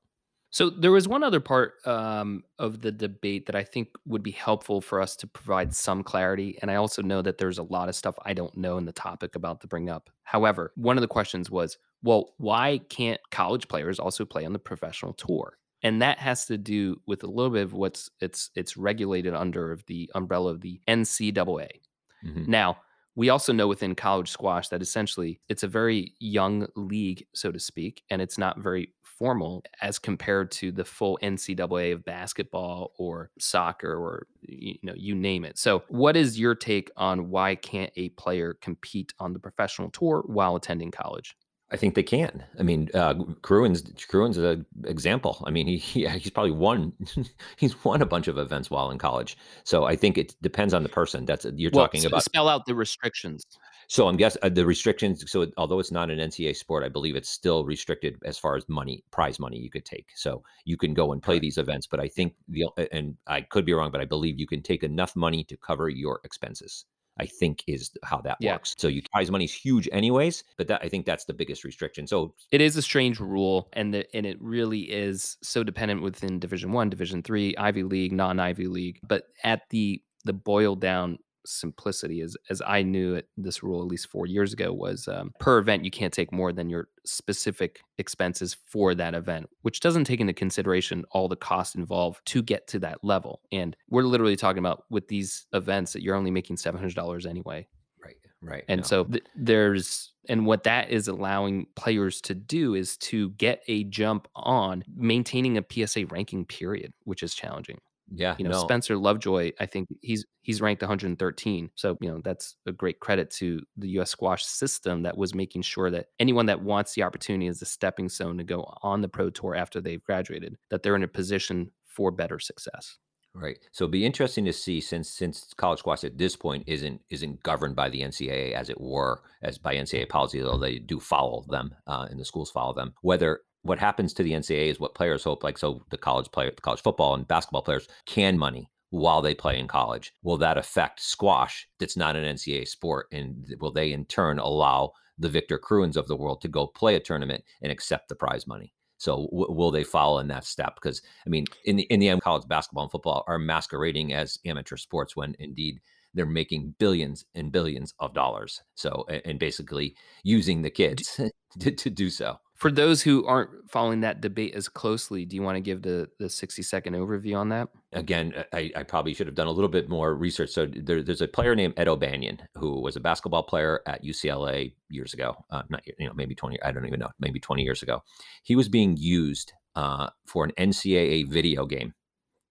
So there was one other part um, of the debate that I think would be helpful for us to provide some clarity. And I also know that there's a lot of stuff I don't know in the topic about to bring up. However, one of the questions was, well, why can't college players also play on the professional tour? And that has to do with a little bit of what's it's it's regulated under of the umbrella of the NCAA. Mhm. Now, we also know within college squash that essentially it's a very young league, so to speak, and it's not very formal as compared to the full NCAA of basketball or soccer or you know you name it. So, what is your take on why can't a player compete on the professional tour while attending college? I think they can. I mean, uh, Crouin's Crouin's an example. I mean, he yeah, he's probably won *laughs* he's won a bunch of events while in college. So I think it depends on the person. That's you're Well, talking about. spell out the restrictions. So I'm guessing uh, the restrictions. So it- although it's not an NCAA sport, I believe it's still restricted as far as money, prize money you could take. So you can go and play these events, but I think the and I could be wrong, but I believe you can take enough money to cover your expenses. I think is how that Yeah. works. So you prize money's huge anyways, but that I think that's the biggest restriction. So It is a strange rule, and the, and it really is so dependent within Division One, Division Three, Ivy League, non Ivy League. But at the the boiled down simplicity, as as I knew it, this rule at least four years ago was um, per event you can't take more than your specific expenses for that event, which doesn't take into consideration all the costs involved to get to that level. And we're literally talking about with these events that you're only making seven hundred dollars anyway. right, right, And no. so th- there's, and what that is allowing players to do is to get a jump on maintaining a PSA ranking period, which is challenging. Yeah, You know, no, Spencer Lovejoy, I think he's he's ranked 113. So you know that's a great credit to the U.S. squash system that was making sure that anyone that wants the opportunity as a stepping stone to go on the pro tour after they've graduated, that they're in a position for better success. Right. So it'd be interesting to see since since college squash at this point isn't isn't governed by the NCAA as it were as by NCAA policy, though they do follow them uh, and the schools follow them. Whether what happens to the NCAA is what players hope. Like so, the college player, the college football and basketball players can money while they play in college. Will that affect squash? That's not an NCAA sport, and will they in turn allow the Victor Crouins of the world to go play a tournament and accept the prize money? So w- will they follow in that step? Because I mean, in the in the end, college basketball and football are masquerading as amateur sports when indeed they're making billions and billions of dollars. So, and basically using the kids *laughs* to, to do so. For those who aren't following that debate as closely, do you want to give the, the 60 second overview on that? Again, I, I probably should have done a little bit more research. So there, there's a player named Ed O'Bannon who was a basketball player at UCLA years ago. Uh, not you know maybe 20. I don't even know. Maybe 20 years ago. He was being used uh, for an NCAA video game.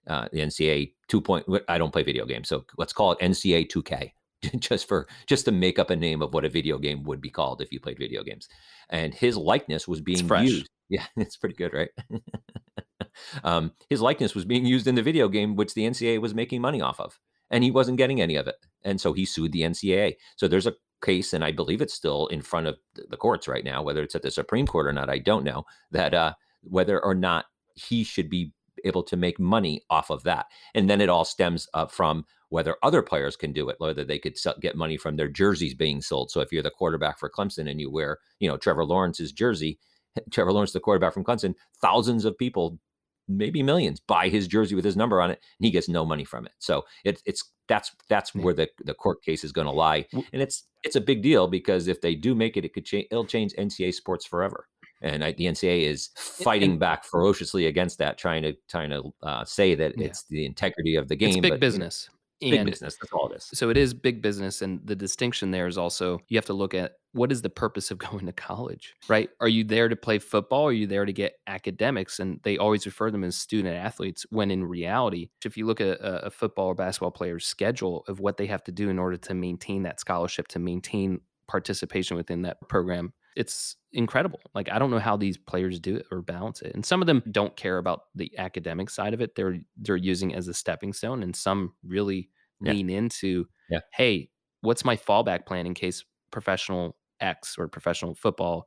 Uh, the NCAA two point. I don't play video games, so let's call it NCAA 2K. *laughs* just for just to make up a name of what a video game would be called if you played video games. And his likeness was being used. *laughs* Yeah, it's pretty good, right? *laughs* um, his likeness was being used in the video game, which the NCAA was making money off of, and he wasn't getting any of it. And so he sued the NCAA. So there's a case, and I believe it's still in front of the courts right now, whether it's at the Supreme Court or not, I don't know. That uh, whether or not he should be able to make money off of that. And then it all stems uh, from whether other players can do it, whether they could sell, get money from their jerseys being sold. So if you're the quarterback for Clemson and you wear, you know, Trevor Lawrence's jersey, *laughs* Trevor Lawrence, the quarterback from Clemson, thousands of people, maybe millions, buy his jersey with his number on it, and he gets no money from it. So it, it's that's that's where the, the court case is going to lie, and it's it's a big deal because if they do make it, it could change. It'll change NCAA sports forever and I, the NCAA is fighting back ferociously against that, trying to trying to uh, say that yeah. it's the integrity of the game. It's big business. Big business. That's all it is. So it is big business, and the distinction there is also you have to look at what is the purpose of *laughs* going to college, right? Are you there to play football? are you there to get academics? And they always refer them as student athletes, when in reality, if you look at a, a football or basketball player's schedule of what they have to do in order to maintain that scholarship, to maintain participation within that program, it's incredible. Like I don't know how these players do it or balance it. And some of them don't care about the academic side of it. They're they're using as a stepping stone and some really yeah. lean into yeah. hey, what's my fallback plan in case professional X or professional football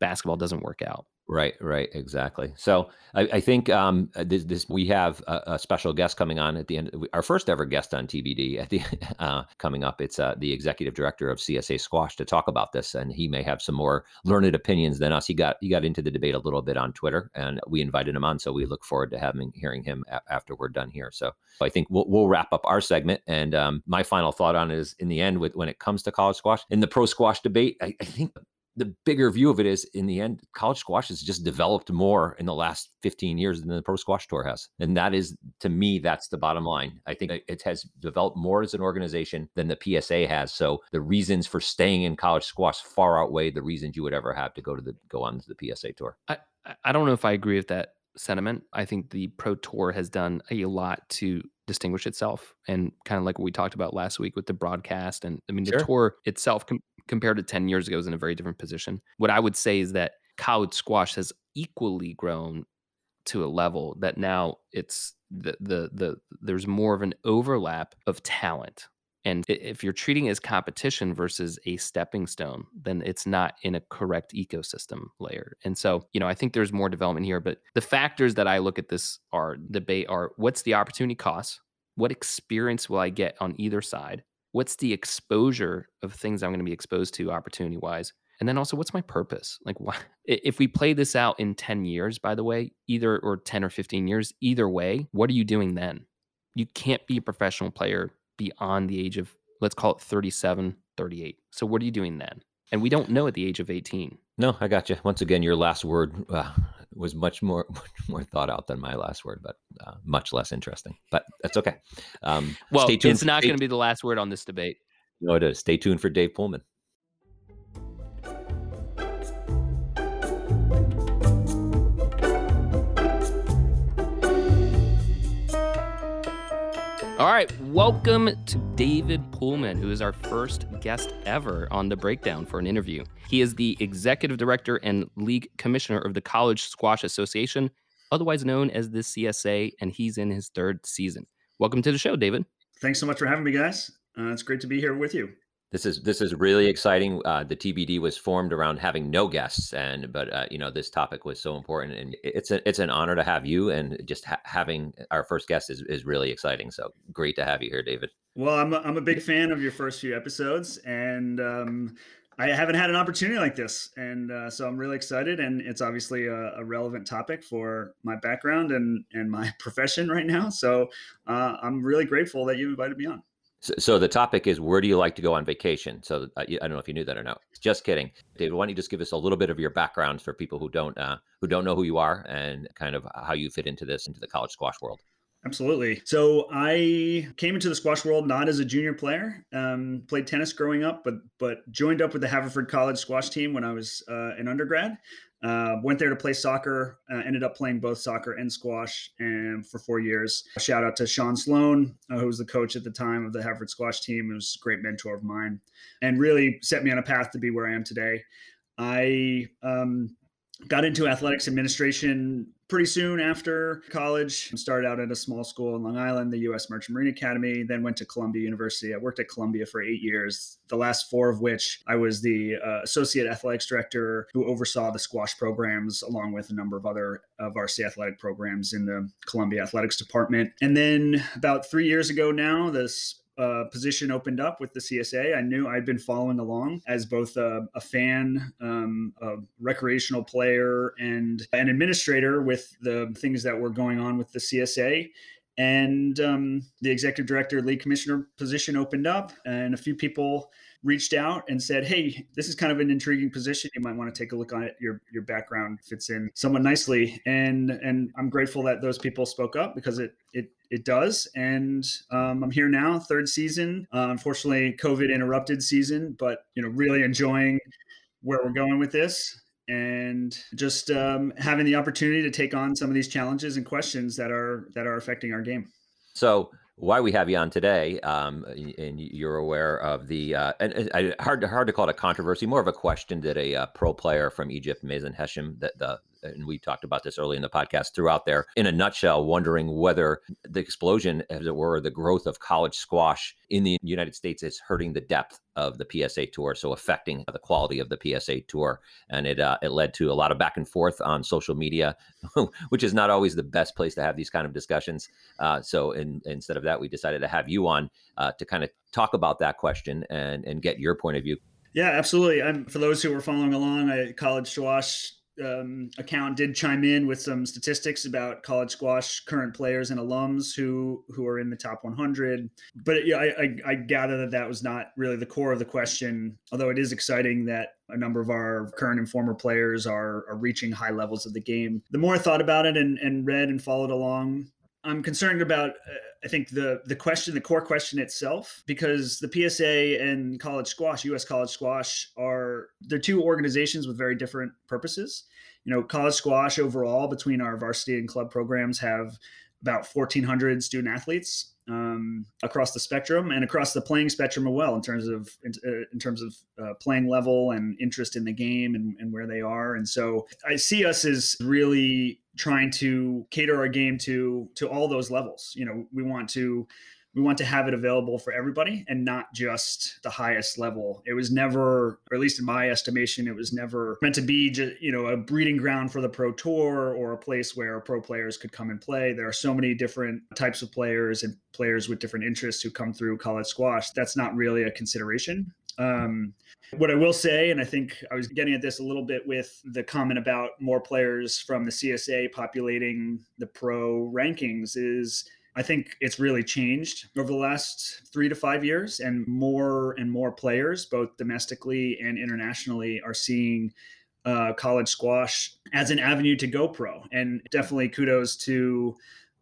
basketball doesn't work out. Right, right, exactly. So I, I think um, uh, this, this, we have a, a, special guest coming on at the end. Our first ever guest on TBD at the *laughs* uh, coming up. It's uh, the executive director of CSA Squash to talk about this, and he may have some more learned opinions than us. He got he got into the debate a little bit on Twitter, and we invited him on. So we look forward to having hearing him a- after we're done here. So I think we'll, we'll wrap up our segment. And um, my final thought on it is in the end, with when it comes to college squash in the pro squash debate, I, I think the bigger view of it is in the end, college squash has just developed more in the last 15 years than the pro squash tour has. And that is, to me, that's the bottom line. I think uh, it has developed more as an organization than the PSA has. So the reasons for staying in college squash far outweigh the reasons you would ever have to go to the go on to the PSA tour. I, I don't know if I agree with that sentiment. I think the pro tour has done a lot to distinguish itself and kind of like what we talked about last week with the broadcast and i mean sure. the tour itself com- compared to 10 years ago is in a very different position. What I would say is that college squash has equally grown to a level that now it's the the the there's more of an overlap of talent. And if you're treating as competition versus a stepping stone, then it's not in a correct ecosystem layer. And so, you know, I think there's more development here. But the factors that I look at this are debate are what's the opportunity cost? What experience will I get on either side? What's the exposure of things I'm going to be exposed to opportunity wise? And then also, what's my purpose? Like, why, *laughs* if we play this out in 10 years, by the way, either or 10 or 15 years, either way, what are you doing then? You can't be a professional player beyond the age of, let's call it 37, 38. So, what are you doing then? And we don't know at the age of 18. No, I got you. Once again, your last word uh, was much more *laughs* much more thought out than my last word, but uh, much less interesting. But that's okay. Um, well, it's not going to be the last word on this debate. No, it is. Stay tuned for Dave Poolman. All right, welcome to David Poolman, who is our first guest ever on the breakdown for an interview. He is the executive director and league commissioner of the College Squash Association, otherwise known as the CSA, and he's in his third season. Welcome to the show, David. Thanks so much for having me, guys. Uh, it's great to be here with you. This is this is really exciting. Uh, the TBD was formed around having no guests, and but uh, you know this topic was so important, and it's a, it's an honor to have you, and just ha- having our first guest is, is really exciting. So great to have you here, David. Well, I'm a, I'm a big fan of your first few episodes, and um, I haven't had an opportunity like this, and uh, so I'm really excited. And it's obviously a, a, relevant topic for my background and and my *laughs* profession right now. So uh, I'm really grateful that you invited me on. So, so the topic is where do you like to go on vacation? So uh, I don't know if you knew that or not. Just kidding, David. Why don't you just give us a little bit of your background for people who don't uh, who don't know who you are and kind of how you fit into this into the college squash world? Absolutely. So I came into the squash world not as a junior player. Um, played tennis growing up, but but joined up with the Haverford College squash team when I was uh, an undergrad. Uh, went there to play soccer. Uh, ended up playing both soccer and squash, and for four years. Shout out to Sean Sloan, uh, who was the coach at the time of the Haverford squash team. He was a great mentor of mine, and really set me on a path to be where I am today. I um, got into athletics administration pretty soon after college. Started out at a small school in Long Island, the U.S. Merchant Marine Academy. Then went to Columbia University. I worked at Columbia for eight years, the last four of which I was the uh, associate athletics director who oversaw the squash programs, along with a number of other our state athletic programs in the Columbia athletics department. And then about three years ago now, this uh, position opened up with the CSA, I knew I'd been following along as both a, a fan, um, a recreational player, and an administrator with the things that were going on with the CSA. And um, the executive director, lead commissioner position opened up, and a few people reached out and said, "Hey, this is kind of an intriguing position. You might want to take a look on it. Your your background fits in somewhat nicely." And and I'm grateful that those people spoke up because it it it does. And um, I'm here now, third season. Uh, unfortunately, COVID interrupted season, but you know, really enjoying where we're going with this and just um, having the opportunity to take on some of these challenges and questions that are that are affecting our game. So why we have you on today, um, and you're aware of the uh, and, and, hard to hard to call it a controversy, more of a question that a uh, pro player from Egypt, Mazen Hesham, that the and we talked about this early in the podcast throughout there in a nutshell wondering whether the explosion as it were the growth of college squash in the united states is hurting the depth of the psa tour so affecting the quality of the psa tour and it uh, it led to a lot of back and forth on social media *laughs* which is not always the best place to have these kind of discussions uh, so in, instead of that we decided to have you on uh, to kind of talk about that question and and get your point of view yeah, absolutely. I'm for those who were following along. I college squash um, account did chime in with some statistics about college squash current players and alums who who are in the top 100. But yeah, I, I, I, gather that that was not really the core of the question. Although it is exciting that a number of our current and former players are, are reaching high levels of the game. The more I thought about it and, and read and followed along, I'm concerned about. Uh, I think the the question, the core question itself, because the PSA and college squash, U.S. college squash, are they're two organizations with very different purposes. You know, college squash overall, between our varsity and club programs, have about 1,400 student athletes um, across the spectrum and across the playing spectrum as well in terms of in, uh, in terms of uh, playing level and interest in the game and, and where they are. And so i see us as really trying to cater our game to to all those levels. You know we want to we want to have it available for everybody and not just the highest level. It was never, or at least in my estimation, it was never meant to be just, you know, a breeding ground for the pro tour or a place where pro players could come and play. There are so many different types of players and players with different interests who come through college squash. That's not really a consideration. Um, what I will say, and I think I was getting at this a little bit with the comment about more players from the CSA populating the pro rankings, is I think it's really changed over the last three to five years, and more and more players, both domestically and internationally, are seeing uh, college squash as an avenue to go pro. And definitely kudos to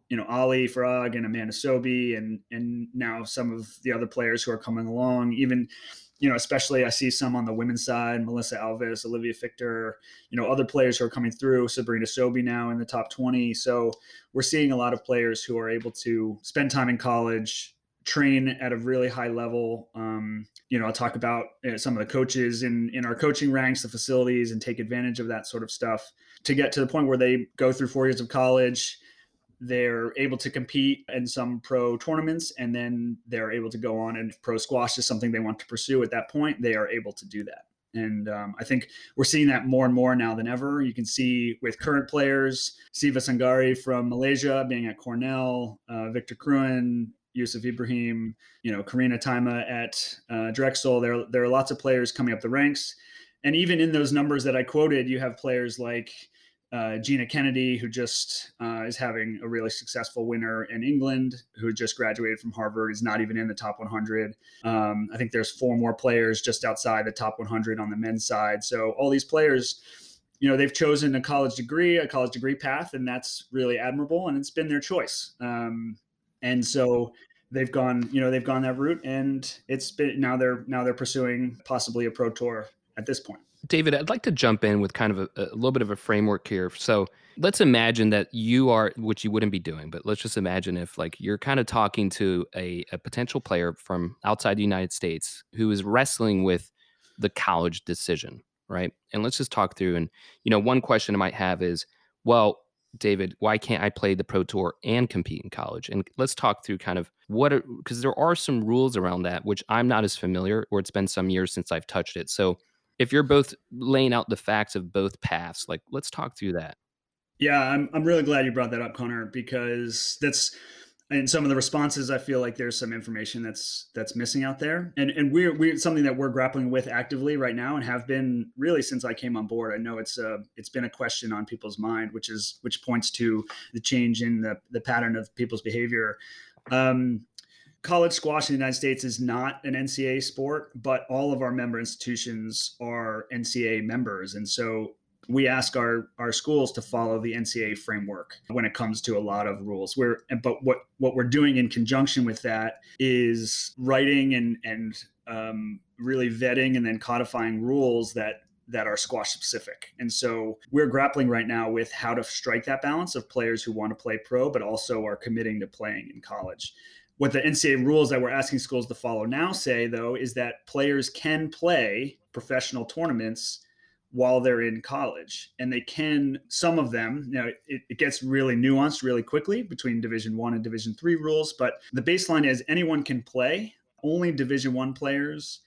you know Ali Farag and Amanda Sobey, and and now some of the other players who are coming along. Even you know, especially I see some on the women's side, Melissa Alves, Olivia Fiechter, you know, other players who are coming through, Sabrina Sobey now in the top 20. So we're seeing a lot of players who are able to spend time in college, train at a really high level. Um, you know, I'll talk about uh, some of the coaches in in our coaching ranks, the facilities, and take advantage of that sort of stuff to get to the point where they go through four years of college they're able to compete in some pro tournaments and then they're able to go on and pro squash is something they want to pursue at that point they are able to do that and um, I think we're seeing that more and more now than ever. You can see with current players, Sivasangari from Malaysia being at Cornell, uh, Victor Crouin, Yusuf Ibrahim, you know, Karina Tyma at uh, Drexel. There, there are lots of players coming up the ranks. And even in those numbers that I quoted, you have players like uh, Gina Kennedy, who just uh, is having a really successful winner in England, who just graduated from Harvard, is not even in the top 100. Um, I think there's four more players just outside the top 100 on the men's side. So all these players, you know, they've chosen a college degree, a college degree path, and that's really admirable, and it's been their choice. Um, and so they've gone, you know, they've gone that route, and it's been now they're now they're pursuing possibly a pro tour at this point. David, I'd like to jump in with kind of a, a, little bit of a framework here. So let's imagine that you are, which you wouldn't be doing, but let's just imagine if like you're kind of talking to a, a potential player from outside the United States who is wrestling with the college decision, right? And let's just talk through. And, you know, one question I might have is, well, David, why can't I play the Pro Tour and compete in college? And let's talk through kind of what, because there are some rules around that, which I'm not as familiar, or it's been some years since I've touched it. So, if you're both laying out the facts of both paths, like let's talk through that. Yeah, I'm I'm really glad you brought that up, Connor, because that's in some of the responses I feel like there's some information that's that's missing out there. And and we're we're something that we're grappling with actively right now and have been really since I came on board. I know it's a it's been a question on people's mind, which is which points to the change in the the pattern of people's behavior. Um, college squash in the United States is not an NCAA sport, but all of our member institutions are NCAA members. And so we ask our, our schools to follow the NCAA framework when it comes to a lot of rules. We're, but what, what we're doing in conjunction with that is writing and, and um, really vetting and then codifying rules that that are squash specific. And so we're grappling right now with how to strike that balance of players who want to play pro, but also are committing to playing in college. What the NCAA rules that we're asking schools to follow now say, though, is that players can play professional tournaments while they're in college and they can some of them you know it, it gets really nuanced really quickly between division one and division three rules but the baseline is anyone can play. Only division one players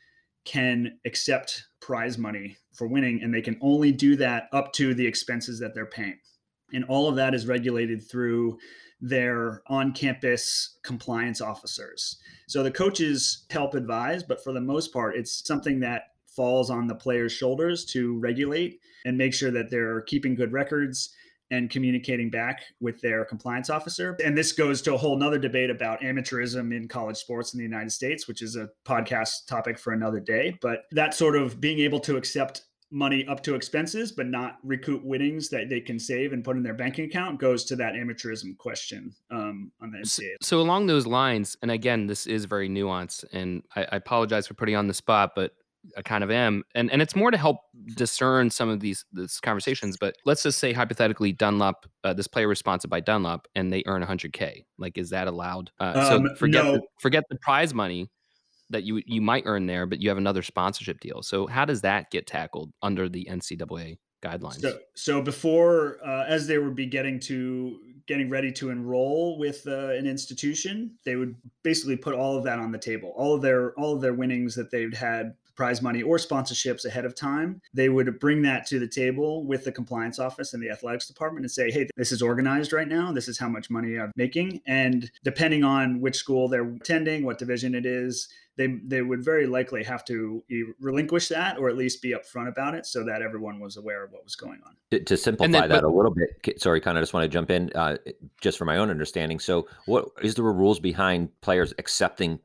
can accept prize money for winning and they can only do that up to the expenses that they're paying. And all of that is regulated through their on campus compliance officers. So the coaches help advise, but for the most part, it's something that falls on the players' shoulders to regulate and make sure that they're keeping good records and communicating back with their compliance officer. And this goes to a whole nother debate about amateurism in college sports in the United States, which is a podcast topic for another day. But that sort of being able to accept money up to expenses but not recoup winnings that they can save and put in their banking account goes to that amateurism question um, on the NCAA. So, along those lines, and again, this is very nuanced, and I, I apologize for putting on the spot, but I kind of am, and and it's more to help discern some of these these conversations. But let's just say hypothetically, Dunlop, uh, this player was sponsored by Dunlop, and they earn 100k. Like, is that allowed? Uh, um, so forget no. the, forget the prize money that you you might earn there, but you have another sponsorship deal. So how does that get tackled under the NCAA guidelines? So, so before, uh, as they would be getting to getting ready to enroll with uh, an institution, they would basically put all of that on the table, all of their all of their winnings that they've had prize money or sponsorships ahead of time, they would bring that to the table with the compliance office and the athletics department and say, hey, this is organized right now. This is how much money I'm making. And depending on which school they're attending, what division it is, they they would very likely have to relinquish that or at least be upfront about it so that everyone was aware of what was going on. To, to simplify then, that but, a little bit, sorry, kind of just want to jump in uh, just for my own understanding. So, what is the rules behind players accepting,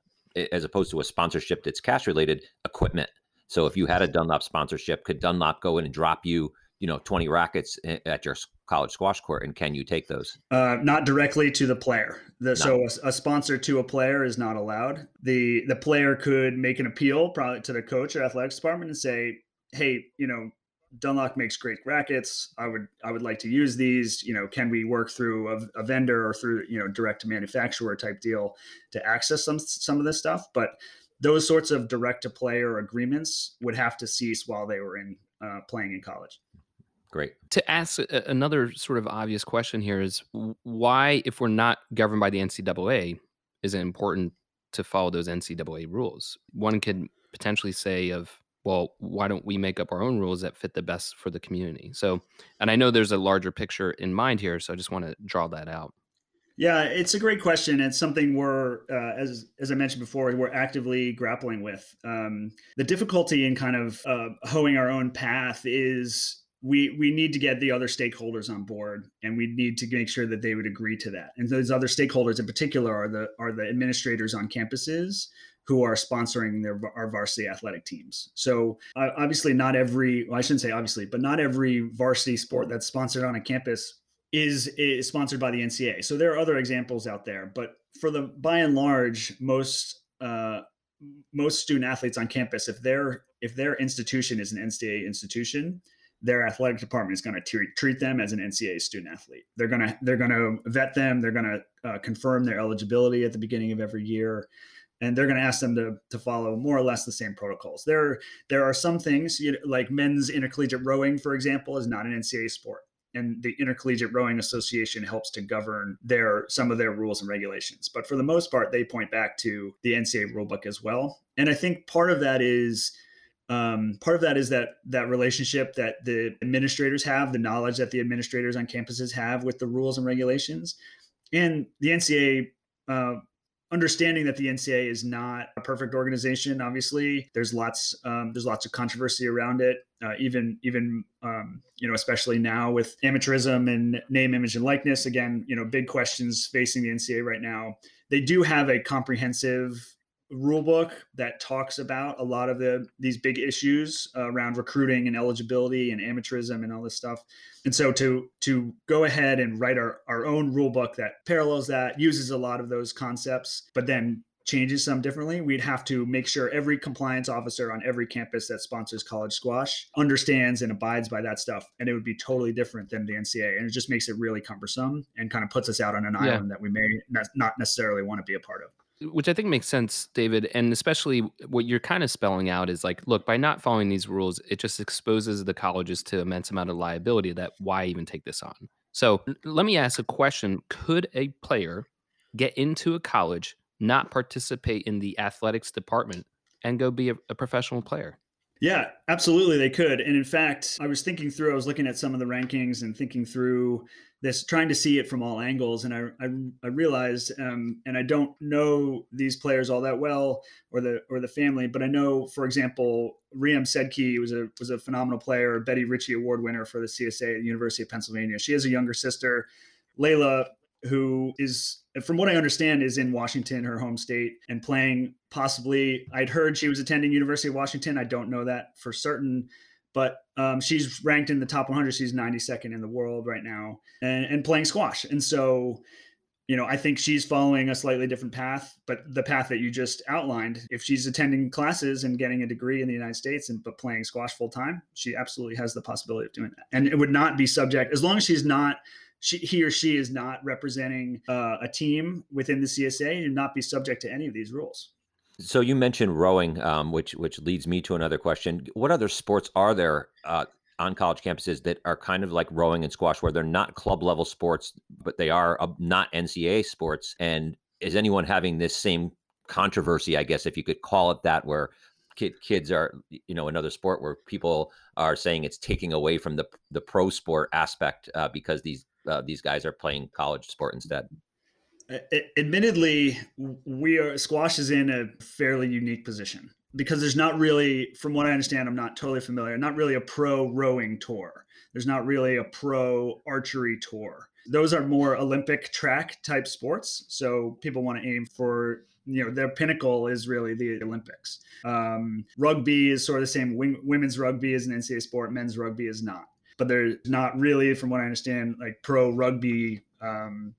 as opposed to a sponsorship that's cash related, equipment? So, if you had a Dunlop sponsorship, could Dunlop go in and drop you you know 20 rackets at your college squash court and can you take those? Uh, not directly to the player. The, so a, a, sponsor to a player is not allowed. The the player could make an appeal probably to the coach or athletics department and say hey you know Dunlop makes great rackets. I would I would like to use these. You know, can we work through a, a vendor or through you know direct to manufacturer type deal to access some some of this stuff? But those sorts of direct to player agreements would have to cease while they were in uh, playing in college. Great. To ask another sort of obvious question here is why, if we're not governed by the NCAA, is it important to follow those NCAA rules? One could potentially say of well, why don't we make up our own rules that fit the best for the community? So, and I know there's a larger picture in mind here, so I just want to draw that out. Yeah, it's a great question. It's something we're, uh, as as I mentioned before, we're actively grappling with. Um, the difficulty in kind of uh, hoeing our own path is we we need to get the other stakeholders on board and we need to make sure that they would agree to that and those other stakeholders in particular are the are the administrators on campuses who are sponsoring their our varsity athletic teams so uh, obviously not every well, i shouldn't say obviously but not every varsity sport that's sponsored on a campus is is sponsored by the ncaa so there are other examples out there but for the by and large most uh, most student athletes on campus if their if their institution is an ncaa institution their athletic department is going to treat, them as an NCAA student athlete. They're going to they're going to vet them. They're going to uh, confirm their eligibility at the beginning of every year, and they're going to ask them to to follow more or less the same protocols. There there are some things you know, like men's intercollegiate rowing, for example, is not an NCAA sport, and the Intercollegiate Rowing Association helps to govern their some of their rules and regulations. But for the most part, they point back to the NCAA rulebook as well, and I think part of that is um, part of that is that that relationship that the administrators have, the knowledge that the administrators on campuses have with the rules and regulations, and the NCAA uh, understanding that the NCA is not a perfect organization. Obviously, there's lots um, there's lots of controversy around it. Uh, even even um, you know especially now with amateurism and name, image, and likeness. Again, you know big questions facing the NCA right now. They do have a comprehensive rule book that talks about a lot of the these big issues uh, around recruiting and eligibility and amateurism and all this stuff and so to to go ahead and write our, our own rule book that parallels that uses a lot of those concepts but then changes some differently we'd have to make sure every compliance officer on every campus that sponsors college squash understands and abides by that stuff and it would be totally different than the NCA. and it just makes it really cumbersome and kind of puts us out on an yeah. island that we may not necessarily want to be a part of which I think makes sense, David. And especially what you're kind of spelling out is like, look, by not following these rules, it just exposes the colleges to immense amount of liability that why even take this on? So let me ask a question. Could a player get into a college, not participate in the athletics department, and go be a, a professional player? Yeah, absolutely, they could. And in fact, I was thinking through, I was looking at some of the rankings and thinking through this trying to see it from all angles. And i i, I realized um, and i don't know these players all that well or the or the family but i know for example Reeham Sedky was a was a phenomenal player Betty Richey award winner for the csa at the university of pennsylvania. She has a younger sister layla who is from what i understand is in washington her home state and playing possibly i'd heard she was attending university of washington. I don't know that for certain but um, she's ranked in the top 100. She's 92nd in the world right now, and, and playing squash. And so, you know, I think she's following a slightly different path, but the path that you just outlined. If she's attending classes and getting a degree in the United States and but playing squash full time, she absolutely has the possibility of doing that. And it would not be subject as long as she's not. She, he or she is not representing uh, a team within the CSA and not be subject to any of these rules. So you mentioned rowing, um, which which leads me to another question. What other sports are there uh, on college campuses that are kind of like rowing and squash, where they're not club level sports, but they are uh, not NCAA sports? And is anyone having this same controversy? I guess if you could call it that, where kid, kids are, you know, another sport where people are saying it's taking away from the the pro sport aspect uh, because these uh, these guys are playing college sport instead admittedly, we are squash is in a fairly unique position because there's not really, from what I understand, I'm not totally familiar, not really a pro rowing tour. There's not really a pro archery tour. Those are more Olympic track type sports. So people want to aim for you know their pinnacle is really the Olympics. Um, rugby is sort of the same. women's rugby is an NCAA sport. Men's rugby is not. But there's not really, from what I understand, like pro rugby um,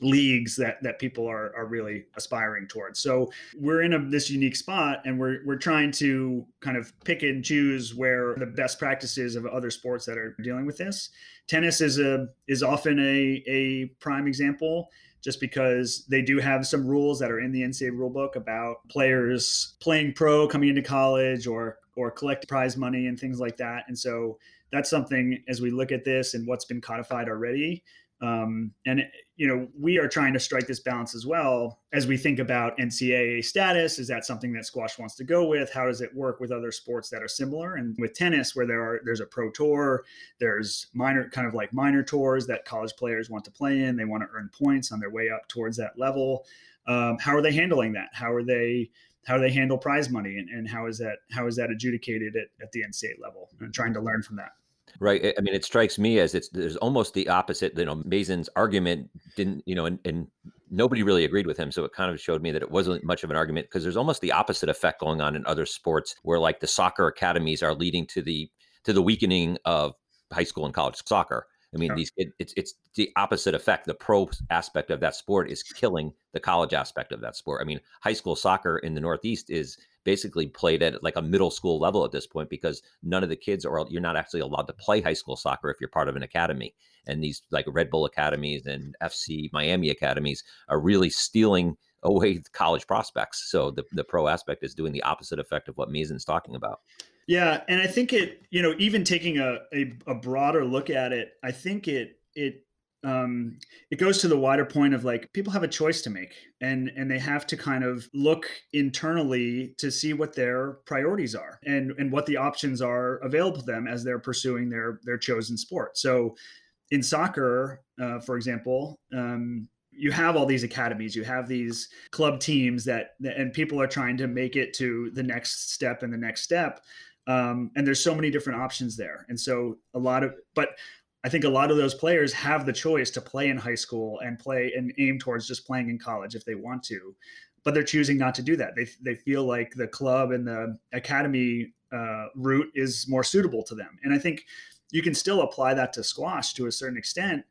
leagues that that people are are really aspiring towards. So we're in a, this unique spot, and we're we're trying to kind of pick and choose where the best practices of other sports that are dealing with this. Tennis is a is often a a prime example. Just because they do have some rules that are in the NCAA rulebook about players playing pro coming into college or or collect prize money and things like that. And so that's something as we look at this and what's been codified already um, and you know we are trying to strike this balance as well as we think about ncaa status. Is that something that squash wants to go with? How does it work with other sports that are similar? And with tennis where there are there's a pro tour there's minor kind of like minor tours that college players want to play in. They want to earn points on their way up towards that level. Um, how are they handling that? How are they how do they handle prize money? And, and how is that how is that adjudicated at, at the ncaa level? And trying to learn from that Right. I mean, it strikes me as it's there's almost the opposite. You know, Mazen's argument didn't, you know, and, and nobody really agreed with him. So it kind of showed me that it wasn't much of an argument because there's almost the opposite effect going on in other sports where like the soccer academies are leading to the to the weakening of high school and college soccer. I mean, these it, it's it's the opposite effect. The pro aspect of that sport is killing the college aspect of that sport. I mean, high school soccer in the Northeast is basically played at like a middle school level at this point because none of the kids are you're not actually allowed to play high school soccer if you're part of an academy. And these like Red Bull academies and FC Miami academies are really stealing away college prospects. So the, the pro aspect is doing the opposite effect of what Mazen's talking about. Yeah, and I think it, you know, even taking a, a, a broader look at it, I think it it um, it goes to the wider point of like people have a choice to make and and they have to kind of look internally to see what their priorities are and and what the options are available to them as they're pursuing their their chosen sport. So in soccer uh, for example um, you have all these academies you have these club teams that and people are trying to make it to the next step and the next step um, and there's so many different options there and so a lot of but I think a lot of those players have the choice to play in high school and play and aim towards just playing in college if they want to, but they're choosing not to do that. They they feel like the club and the academy uh, route is more suitable to them, and I think you can still apply that to squash to a certain extent.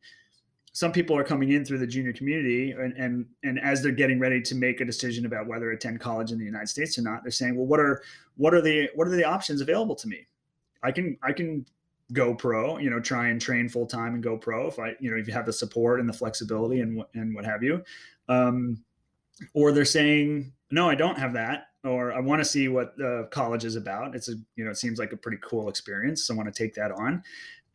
Some people are coming in through the junior community, and and and as they're getting ready to make a decision about whether to attend college in the United States or not, they're saying, well, what are what are the what are the options available to me? I can I can go pro, you know, try and train full time and go pro if I, you know, if you have the support and the flexibility and and what have you. Um, or they're saying, no, I don't have that, or I want to see what the college is about. It's a, you know, it seems like a pretty cool experience. So I want to take that on.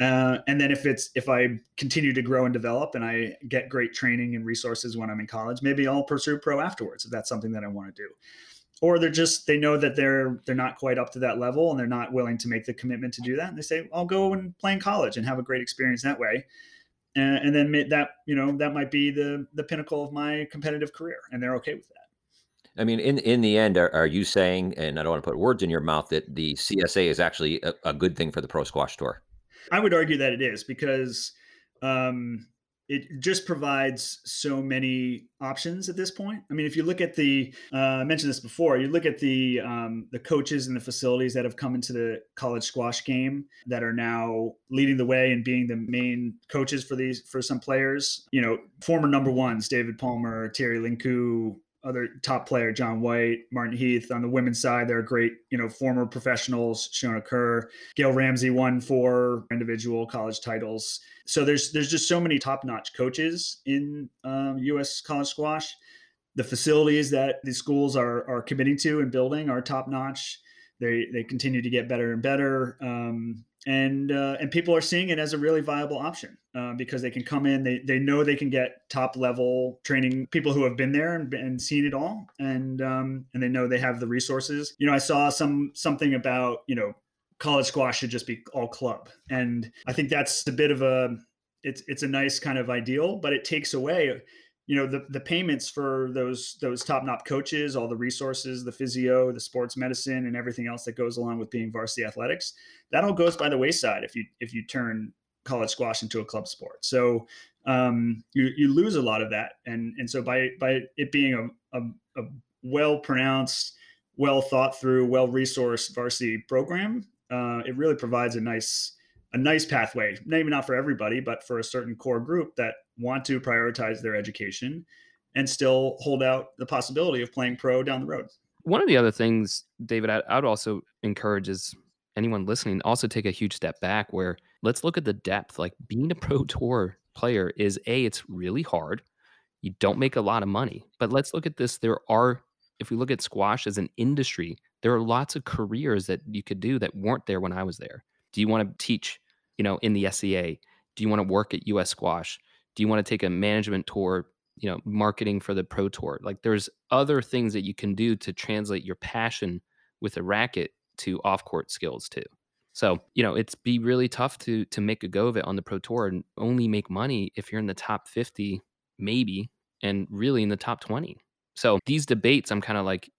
Uh, and then if it's if I continue to grow and develop and I get great training and resources when I'm in college, maybe I'll pursue pro afterwards if that's something that I want to do. Or they're just they know that they're they're not quite up to that level and they're not willing to make the commitment to do that and they say i'll go and play in college and have a great experience that way. And, and then that you know that might be the the pinnacle of my competitive career and they're okay with that. I mean, in in the end, are, are you saying, and I don't want to put words in your mouth, that the CSA is actually a, a good thing for the pro squash tour? I would argue that it is because um, it just provides so many options at this point. I mean, if you look at the, uh, I mentioned this before, you look at the um, the coaches and the facilities that have come into the college squash game that are now leading the way and being the main coaches for these for some players. You know, former number ones, David Palmer, Thierry Lincou, other top player, John White, Martin Heath. On the women's side, there are great, you know, former professionals, Shona Kerr, Gail Ramsay won four individual college titles. So there's there's just so many top notch coaches in um, U.S. college squash. The facilities that the schools are are committing to and building are top notch. They they continue to get better and better. Um, and uh, and people are seeing it as a really viable option uh, because they can come in they, they know they can get top level training people who have been there and, and seen it all and um, and they know they have the resources. You know i saw some something about you know college squash should just be all club and i think that's a bit of a it's it's a nice kind of ideal but it takes away you know the, the payments for those those top notch coaches all the resources the physio the sports medicine and everything else that goes along with being varsity athletics that all goes by the wayside if you if you turn college squash into a club sport. So um, you you lose a lot of that. And and so by by it being a, a, a well pronounced well thought through well resourced varsity program uh, it really provides a nice a nice pathway, maybe not for everybody, but for a certain core group that want to prioritize their education and still hold out the possibility of playing pro down the road. One of the other things, David, I, would also encourage is anyone listening also take a huge step back where let's look at the depth. Like being a *laughs* pro tour player is a, it's really hard. You don't make a lot of money, but let's look at this. There are, if we look at squash as an industry, there are lots of careers that you could do that weren't there when I was there. Do you want to teach, you know, in the SEA? Do you want to work at US Squash? Do you want to take a management tour, you know, marketing for the pro tour? Like there's other things that you can do to translate your passion with a racket to off-court skills too. So, you know, it's be really tough to to make a go of it on the pro tour and only make money if you're in the top 50 maybe and really in the top 20. So, these debates I'm kind of like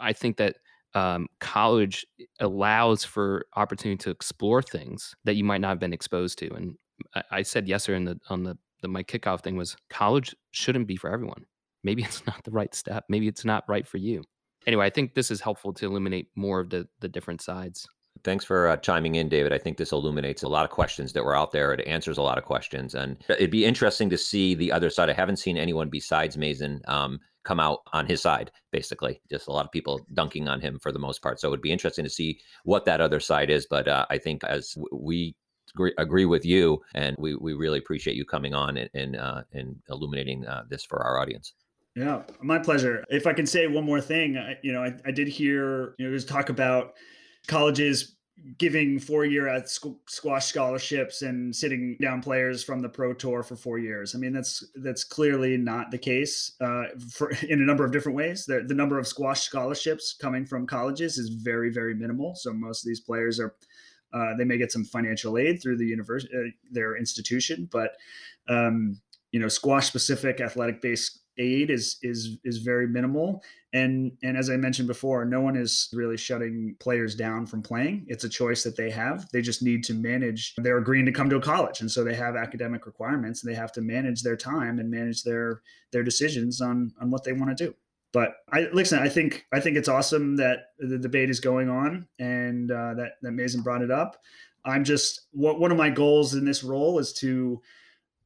I think that um, college allows for opportunity to explore things that you might not have been exposed to. And I, I said yesterday in the on the, the my kickoff thing was college shouldn't be for everyone. Maybe *laughs* it's not the right step. Maybe it's not right for you. Anyway, I think this is helpful to illuminate more of the the different sides. Thanks for uh, chiming in, David. I think this illuminates a lot of questions that were out there. It answers a lot of questions, and it'd be interesting to see the other side. I haven't seen anyone besides Mazen um, come out on his side, basically. Just a lot of people dunking on him for the most part. So it would be interesting to see what that other side is. But uh, I think as we agree with you, and we, we really appreciate you coming on and and, uh, and illuminating uh, this for our audience. Yeah, my pleasure. If I can say one more thing, I, you know, I, I did hear you know, talk about colleges giving four year at squash scholarships and sitting down players from the pro tour for four years. I mean, that's that's clearly not the case uh, for *laughs* in a number of different ways. The, the number of squash scholarships coming from colleges is very very minimal. So most of these players are uh, they may get some financial aid through the university uh, their institution, but um, you know squash specific athletic based aid is is is very minimal. And and as i mentioned before no one is really shutting players down from playing. It's a choice that they have. They just need to manage they're agreeing to come to a college and so they have academic requirements and they have to manage their time and manage their their decisions on on what they want to do but I listen. I think I think it's awesome that the debate is going on, and uh, that that Mazen brought it up. I'm just what one of my goals in this role is to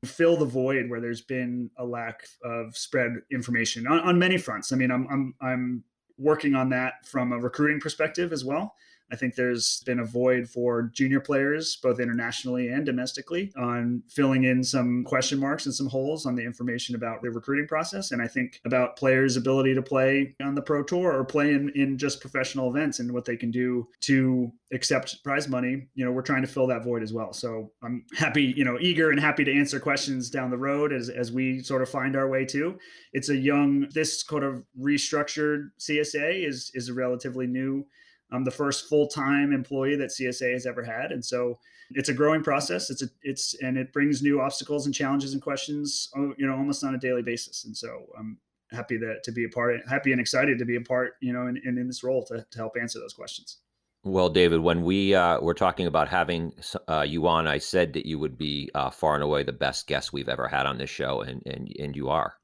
fill the void where there's been a lack of spread information on, on many fronts. I mean, I'm, I'm, I'm working on that from a recruiting perspective as well. I think there's been a void for junior players, both internationally and domestically, on filling in some question marks and some holes on the information about the recruiting process. And I think about players' ability to play on the pro tour or play in, in just professional events and what they can do to accept prize money. You know, we're trying to fill that void as well. So I'm happy, you know, eager and happy to answer questions down the road as, as we sort of find our way to. It's a young, this kind of restructured CSA is, is a relatively new I'm the first full time employee that CSA has ever had, and so it's a growing process. It's a it's and it brings new obstacles and challenges and questions, oh, you know, almost on a daily basis. And so I'm happy that to be a part, happy and excited to be a part, you know, in, in, in this role to, to help answer those questions. Well, David, when we uh, were talking about having uh, you on, I said that you would be uh, far and away the best guest we've ever had on this show, and and and you are.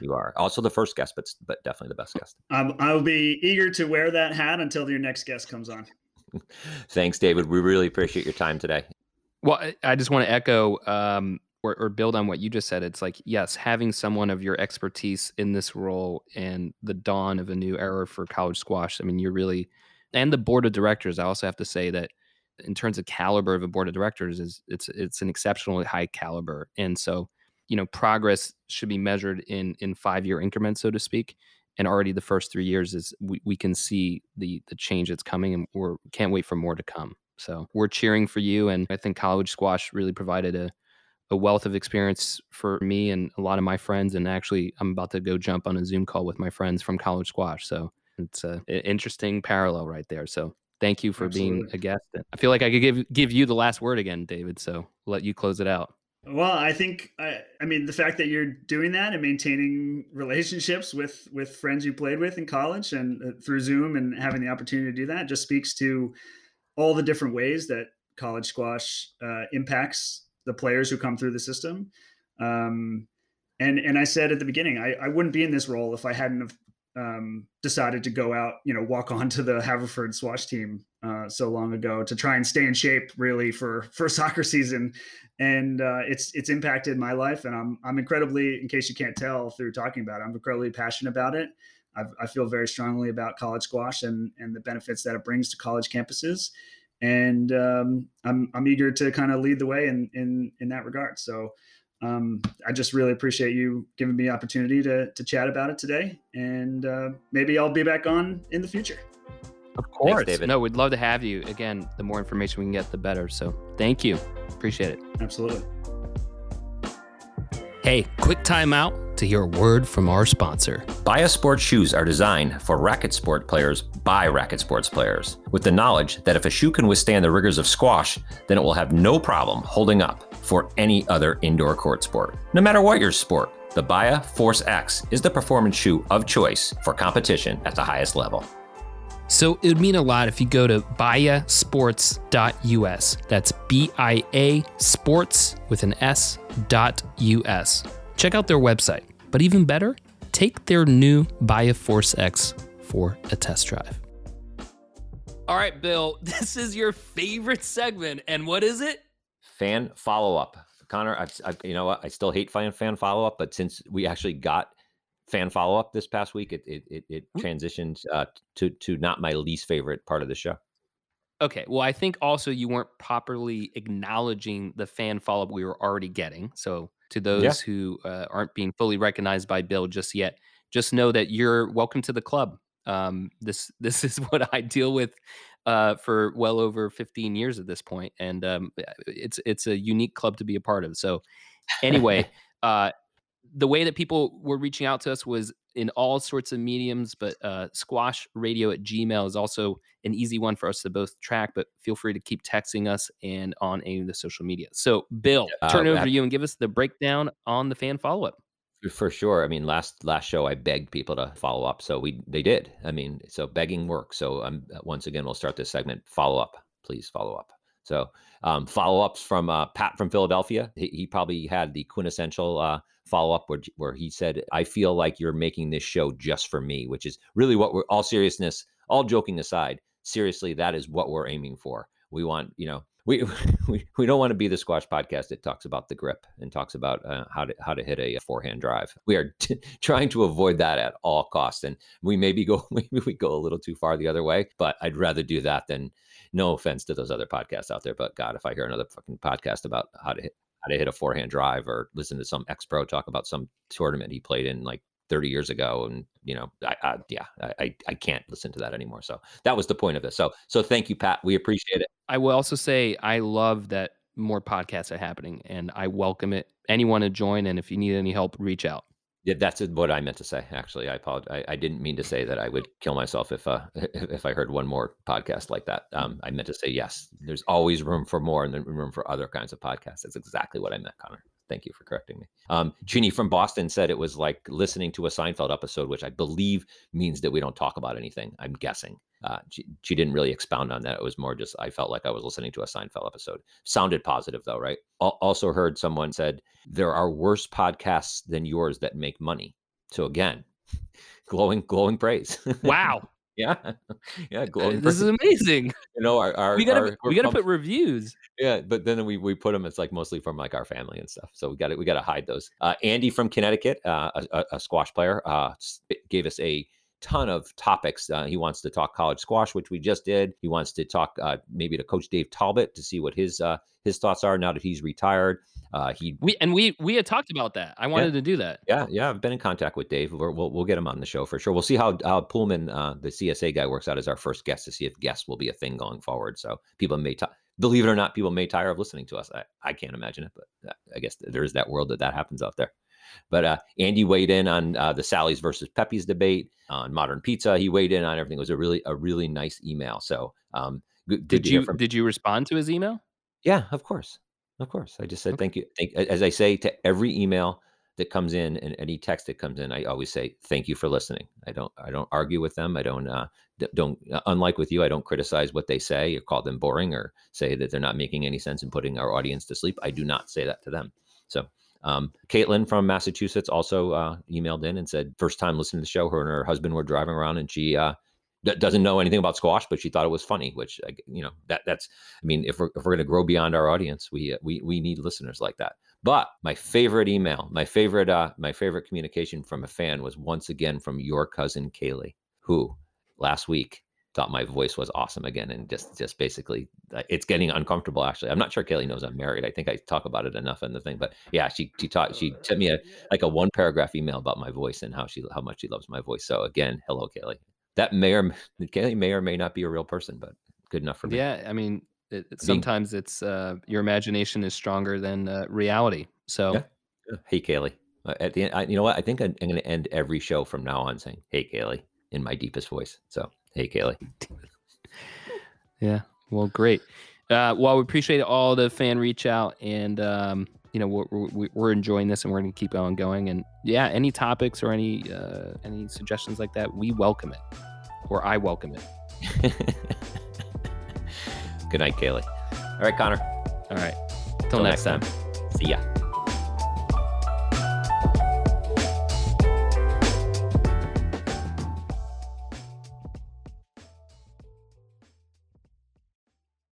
You are also the first guest, but but definitely the best guest. Um, I'll be eager to wear that hat until your next guest comes on. *laughs* Thanks, David. We really appreciate your time today. Well, I just want to echo um, or, or build on what you just said. It's like, yes, having someone of your expertise in this role and the dawn of a new era for college squash. I mean, you're really, and the board of directors. I also have to say that in terms of caliber of a board of directors, is it's it's an exceptionally high caliber, and so you know progress should be measured in in five year increments so to speak and already the first three years is we, we can see the the change that's coming and we're can't wait for more to come. So we're cheering for you and i think college squash really provided a a wealth of experience for me and a lot of my friends and actually i'm about to go jump on a zoom call with my friends from college squash so it's a, an interesting parallel right there. So thank you for Absolutely. being a guest i feel like i could give give you the last word again david so let you close it out well, I think I, I mean the fact that you're doing that and maintaining relationships with with friends you played with in college and uh, through Zoom and having the opportunity to do that just speaks to all the different ways that college squash uh, impacts the players who come through the system. Um, and and I said at the beginning, I, I wouldn't be in this role if I hadn't have um, decided to go out, you know, walk *laughs* onto the Haverford squash team uh, so long ago to try and stay in shape, really for for *laughs* soccer season. And uh, it's it's impacted my life and i'm i'm incredibly in case you can't tell through talking about it i'm incredibly passionate about it. I've, i feel very strongly about college squash and and the benefits that it brings to college campuses. And um, i'm i'm eager to kind of lead the way in in in that regard. So um, I just really appreciate you giving me the opportunity to, to chat about it today. And uh, maybe I'll be back on in the future. Of course. Thanks, David. No, we'd love to have you. Again, the more information we can get, the better. So thank you. Appreciate it. Absolutely. Hey, quick timeout to hear a word from our sponsor. Bia Sports shoes are designed for racket sport players by racket sports players, with the knowledge that if a shoe can withstand the rigors of squash, then it will have no problem holding up for any other indoor court sport. No matter what your sport, the Bia Force X is the performance shoe of choice for competition at the highest level. So it would mean a lot if you go to biasports.us. That's B I A sports with an S dot US. Check out their website. But even better, take their new Bia Force X for a test drive. All right, Bill, *laughs* this is your favorite segment. And what is it? Fan follow up. Connor, I've, I've, you know what? I still hate fan fan follow up, but since we actually got fan follow up this past week, it it it, it transitioned uh, to to not my least favorite part of the show. Okay. Well, I think also you weren't properly acknowledging the fan follow up we were already getting. So to those Yeah. who uh, aren't being fully recognized by Bill just yet, just know that you're welcome to the club. Um, this *laughs* this is what I deal with uh, for well over 15 years at this point, and um, it's it's a unique club to be a part of. So anyway, *laughs* uh, the way that people were reaching out to us was in all sorts of mediums, but uh, squash radio at gmail is also an easy one for us to both track, but feel free to keep texting us and on any of the social media. So, Bill, Uh, turn it over ab- to you and give us the breakdown on the fan follow up. For sure. I mean, last last show I begged people to follow up, so we they did. I mean, so begging works. So um, once again, we'll start this segment. Follow up, please follow up. So um, follow ups from uh, Pat from Philadelphia. He, he probably had the quintessential uh, follow up where where he said, "I feel like you're making this show just for me," which is really what we're all seriousness, all joking aside. Seriously, that is what we're aiming for. We want, you know, we *laughs* we, we don't want to be the squash podcast that talks about the grip and talks about uh, how to how to hit a forehand drive. We are t- *laughs* trying to avoid that at all costs, and we maybe go *laughs* maybe we go a little too far the other way. But I'd rather do that than no offense to those other podcasts out there. But God, if I hear another fucking podcast about how to hit how to hit a forehand drive or listen to some ex pro talk about some tournament he played in like 30 years ago and you know I, I yeah I, I can't listen to that anymore so that was the point of this so so thank you pat we appreciate it I will also say I love that more podcasts are happening and I welcome it. Anyone to join, and if you need any help, reach out. Yeah, that's what I meant to say. Actually, I apologize. I, I didn't mean to say that I would kill myself if uh if, *laughs* if I heard one more podcast like that. Um, I meant to say yes. There's always room for more, and then room for other kinds of podcasts. That's exactly what I meant, Connor. Thank you for correcting me. Um, Chini from Boston said it was like listening to a Seinfeld episode, which I believe means that we don't talk about anything. I'm guessing. Uh, she, she didn't really expound on that. It was more just I felt like I was listening to a Seinfeld episode. Sounded positive though, right? Also heard someone said there are worse podcasts than yours that make money. So again, *laughs* glowing glowing praise. *laughs* Wow, yeah, *laughs* yeah, glowing. this praise. is amazing. *laughs* you know our, our We gotta our- we gotta pumped- put reviews. yeah, but then we we put them. It's like mostly from like our family and stuff. So we got to we got to hide those. Uh, Andy from Connecticut, uh, a, a- a squash player, uh, gave us a ton of topics. Uh, he wants to talk college squash, which we just did. He wants to talk uh, maybe to Coach Dave Talbot to see what his uh, his thoughts are now that he's retired. Uh, he We and we we had talked about that. I wanted to do that. yeah, yeah, I've been in contact with Dave. We're, we'll we'll get him on the show for sure. We'll see how how Poolman, uh, the CSA guy, works out as our first guest to see if guests will be a thing going forward. So people may ti believe it or not, people may tire of listening to us. I, I can't imagine it, but uh, I guess there is that world that that happens out there. But uh, Andy weighed in on uh, the Sally's versus Pepe's debate on modern pizza. He weighed in on everything. It was a really a really nice email. So um, good, good Did hear you from did you respond to his email? yeah, of course. Of course. I just said Okay. thank you. Thank, as I say to every email that comes in and any text that comes in, I always say thank you for listening. I don't I don't argue with them. I don't uh don't uh, unlike with you, I don't criticize what they say or call them boring or say that they're not making any sense and putting our audience to sleep. I do not say that to them. So um, Caitlin from Massachusetts also uh, emailed in and said, first time listening to the show, her and her husband were driving around and she uh, d- doesn't know anything about squash, but she thought it was funny, which, you know, that that's, I mean, if we're, if we're going to grow beyond our audience, we, uh, we, we need listeners like that. But my favorite email, my favorite, uh, my favorite communication from a fan was once again from your cousin Kaylee, who last week thought my voice was awesome again, and just, just basically, uh, it's getting uncomfortable. Actually, I'm not sure Kaylee knows I'm married. I think I talk about it enough in the thing, but yeah, she she taught she sent me a like a one paragraph email about my voice and how she how much she loves my voice. So again, hello Kaylee. That may or *laughs* Kaylee may or may not be a real person, but good enough for me. Yeah, I mean, it, it- sometimes it's uh, your imagination is stronger than uh, reality. So Yeah. Yeah. Hey Kaylee. Uh, At the end, I, you know what? I think I'm, I'm going to end every show from now on saying "Hey Kaylee" in my deepest voice. So, hey Kaylee. Yeah. Well, great. Uh, well, we appreciate all the fan reach out, and um, you know we're, we're, we're enjoying this, and we're going to keep on going. And yeah, any topics or any uh, any suggestions like that, we welcome it, or I welcome it. *laughs* Good night, Kaylee. All right, Connor. All right. Till Till next time. See ya.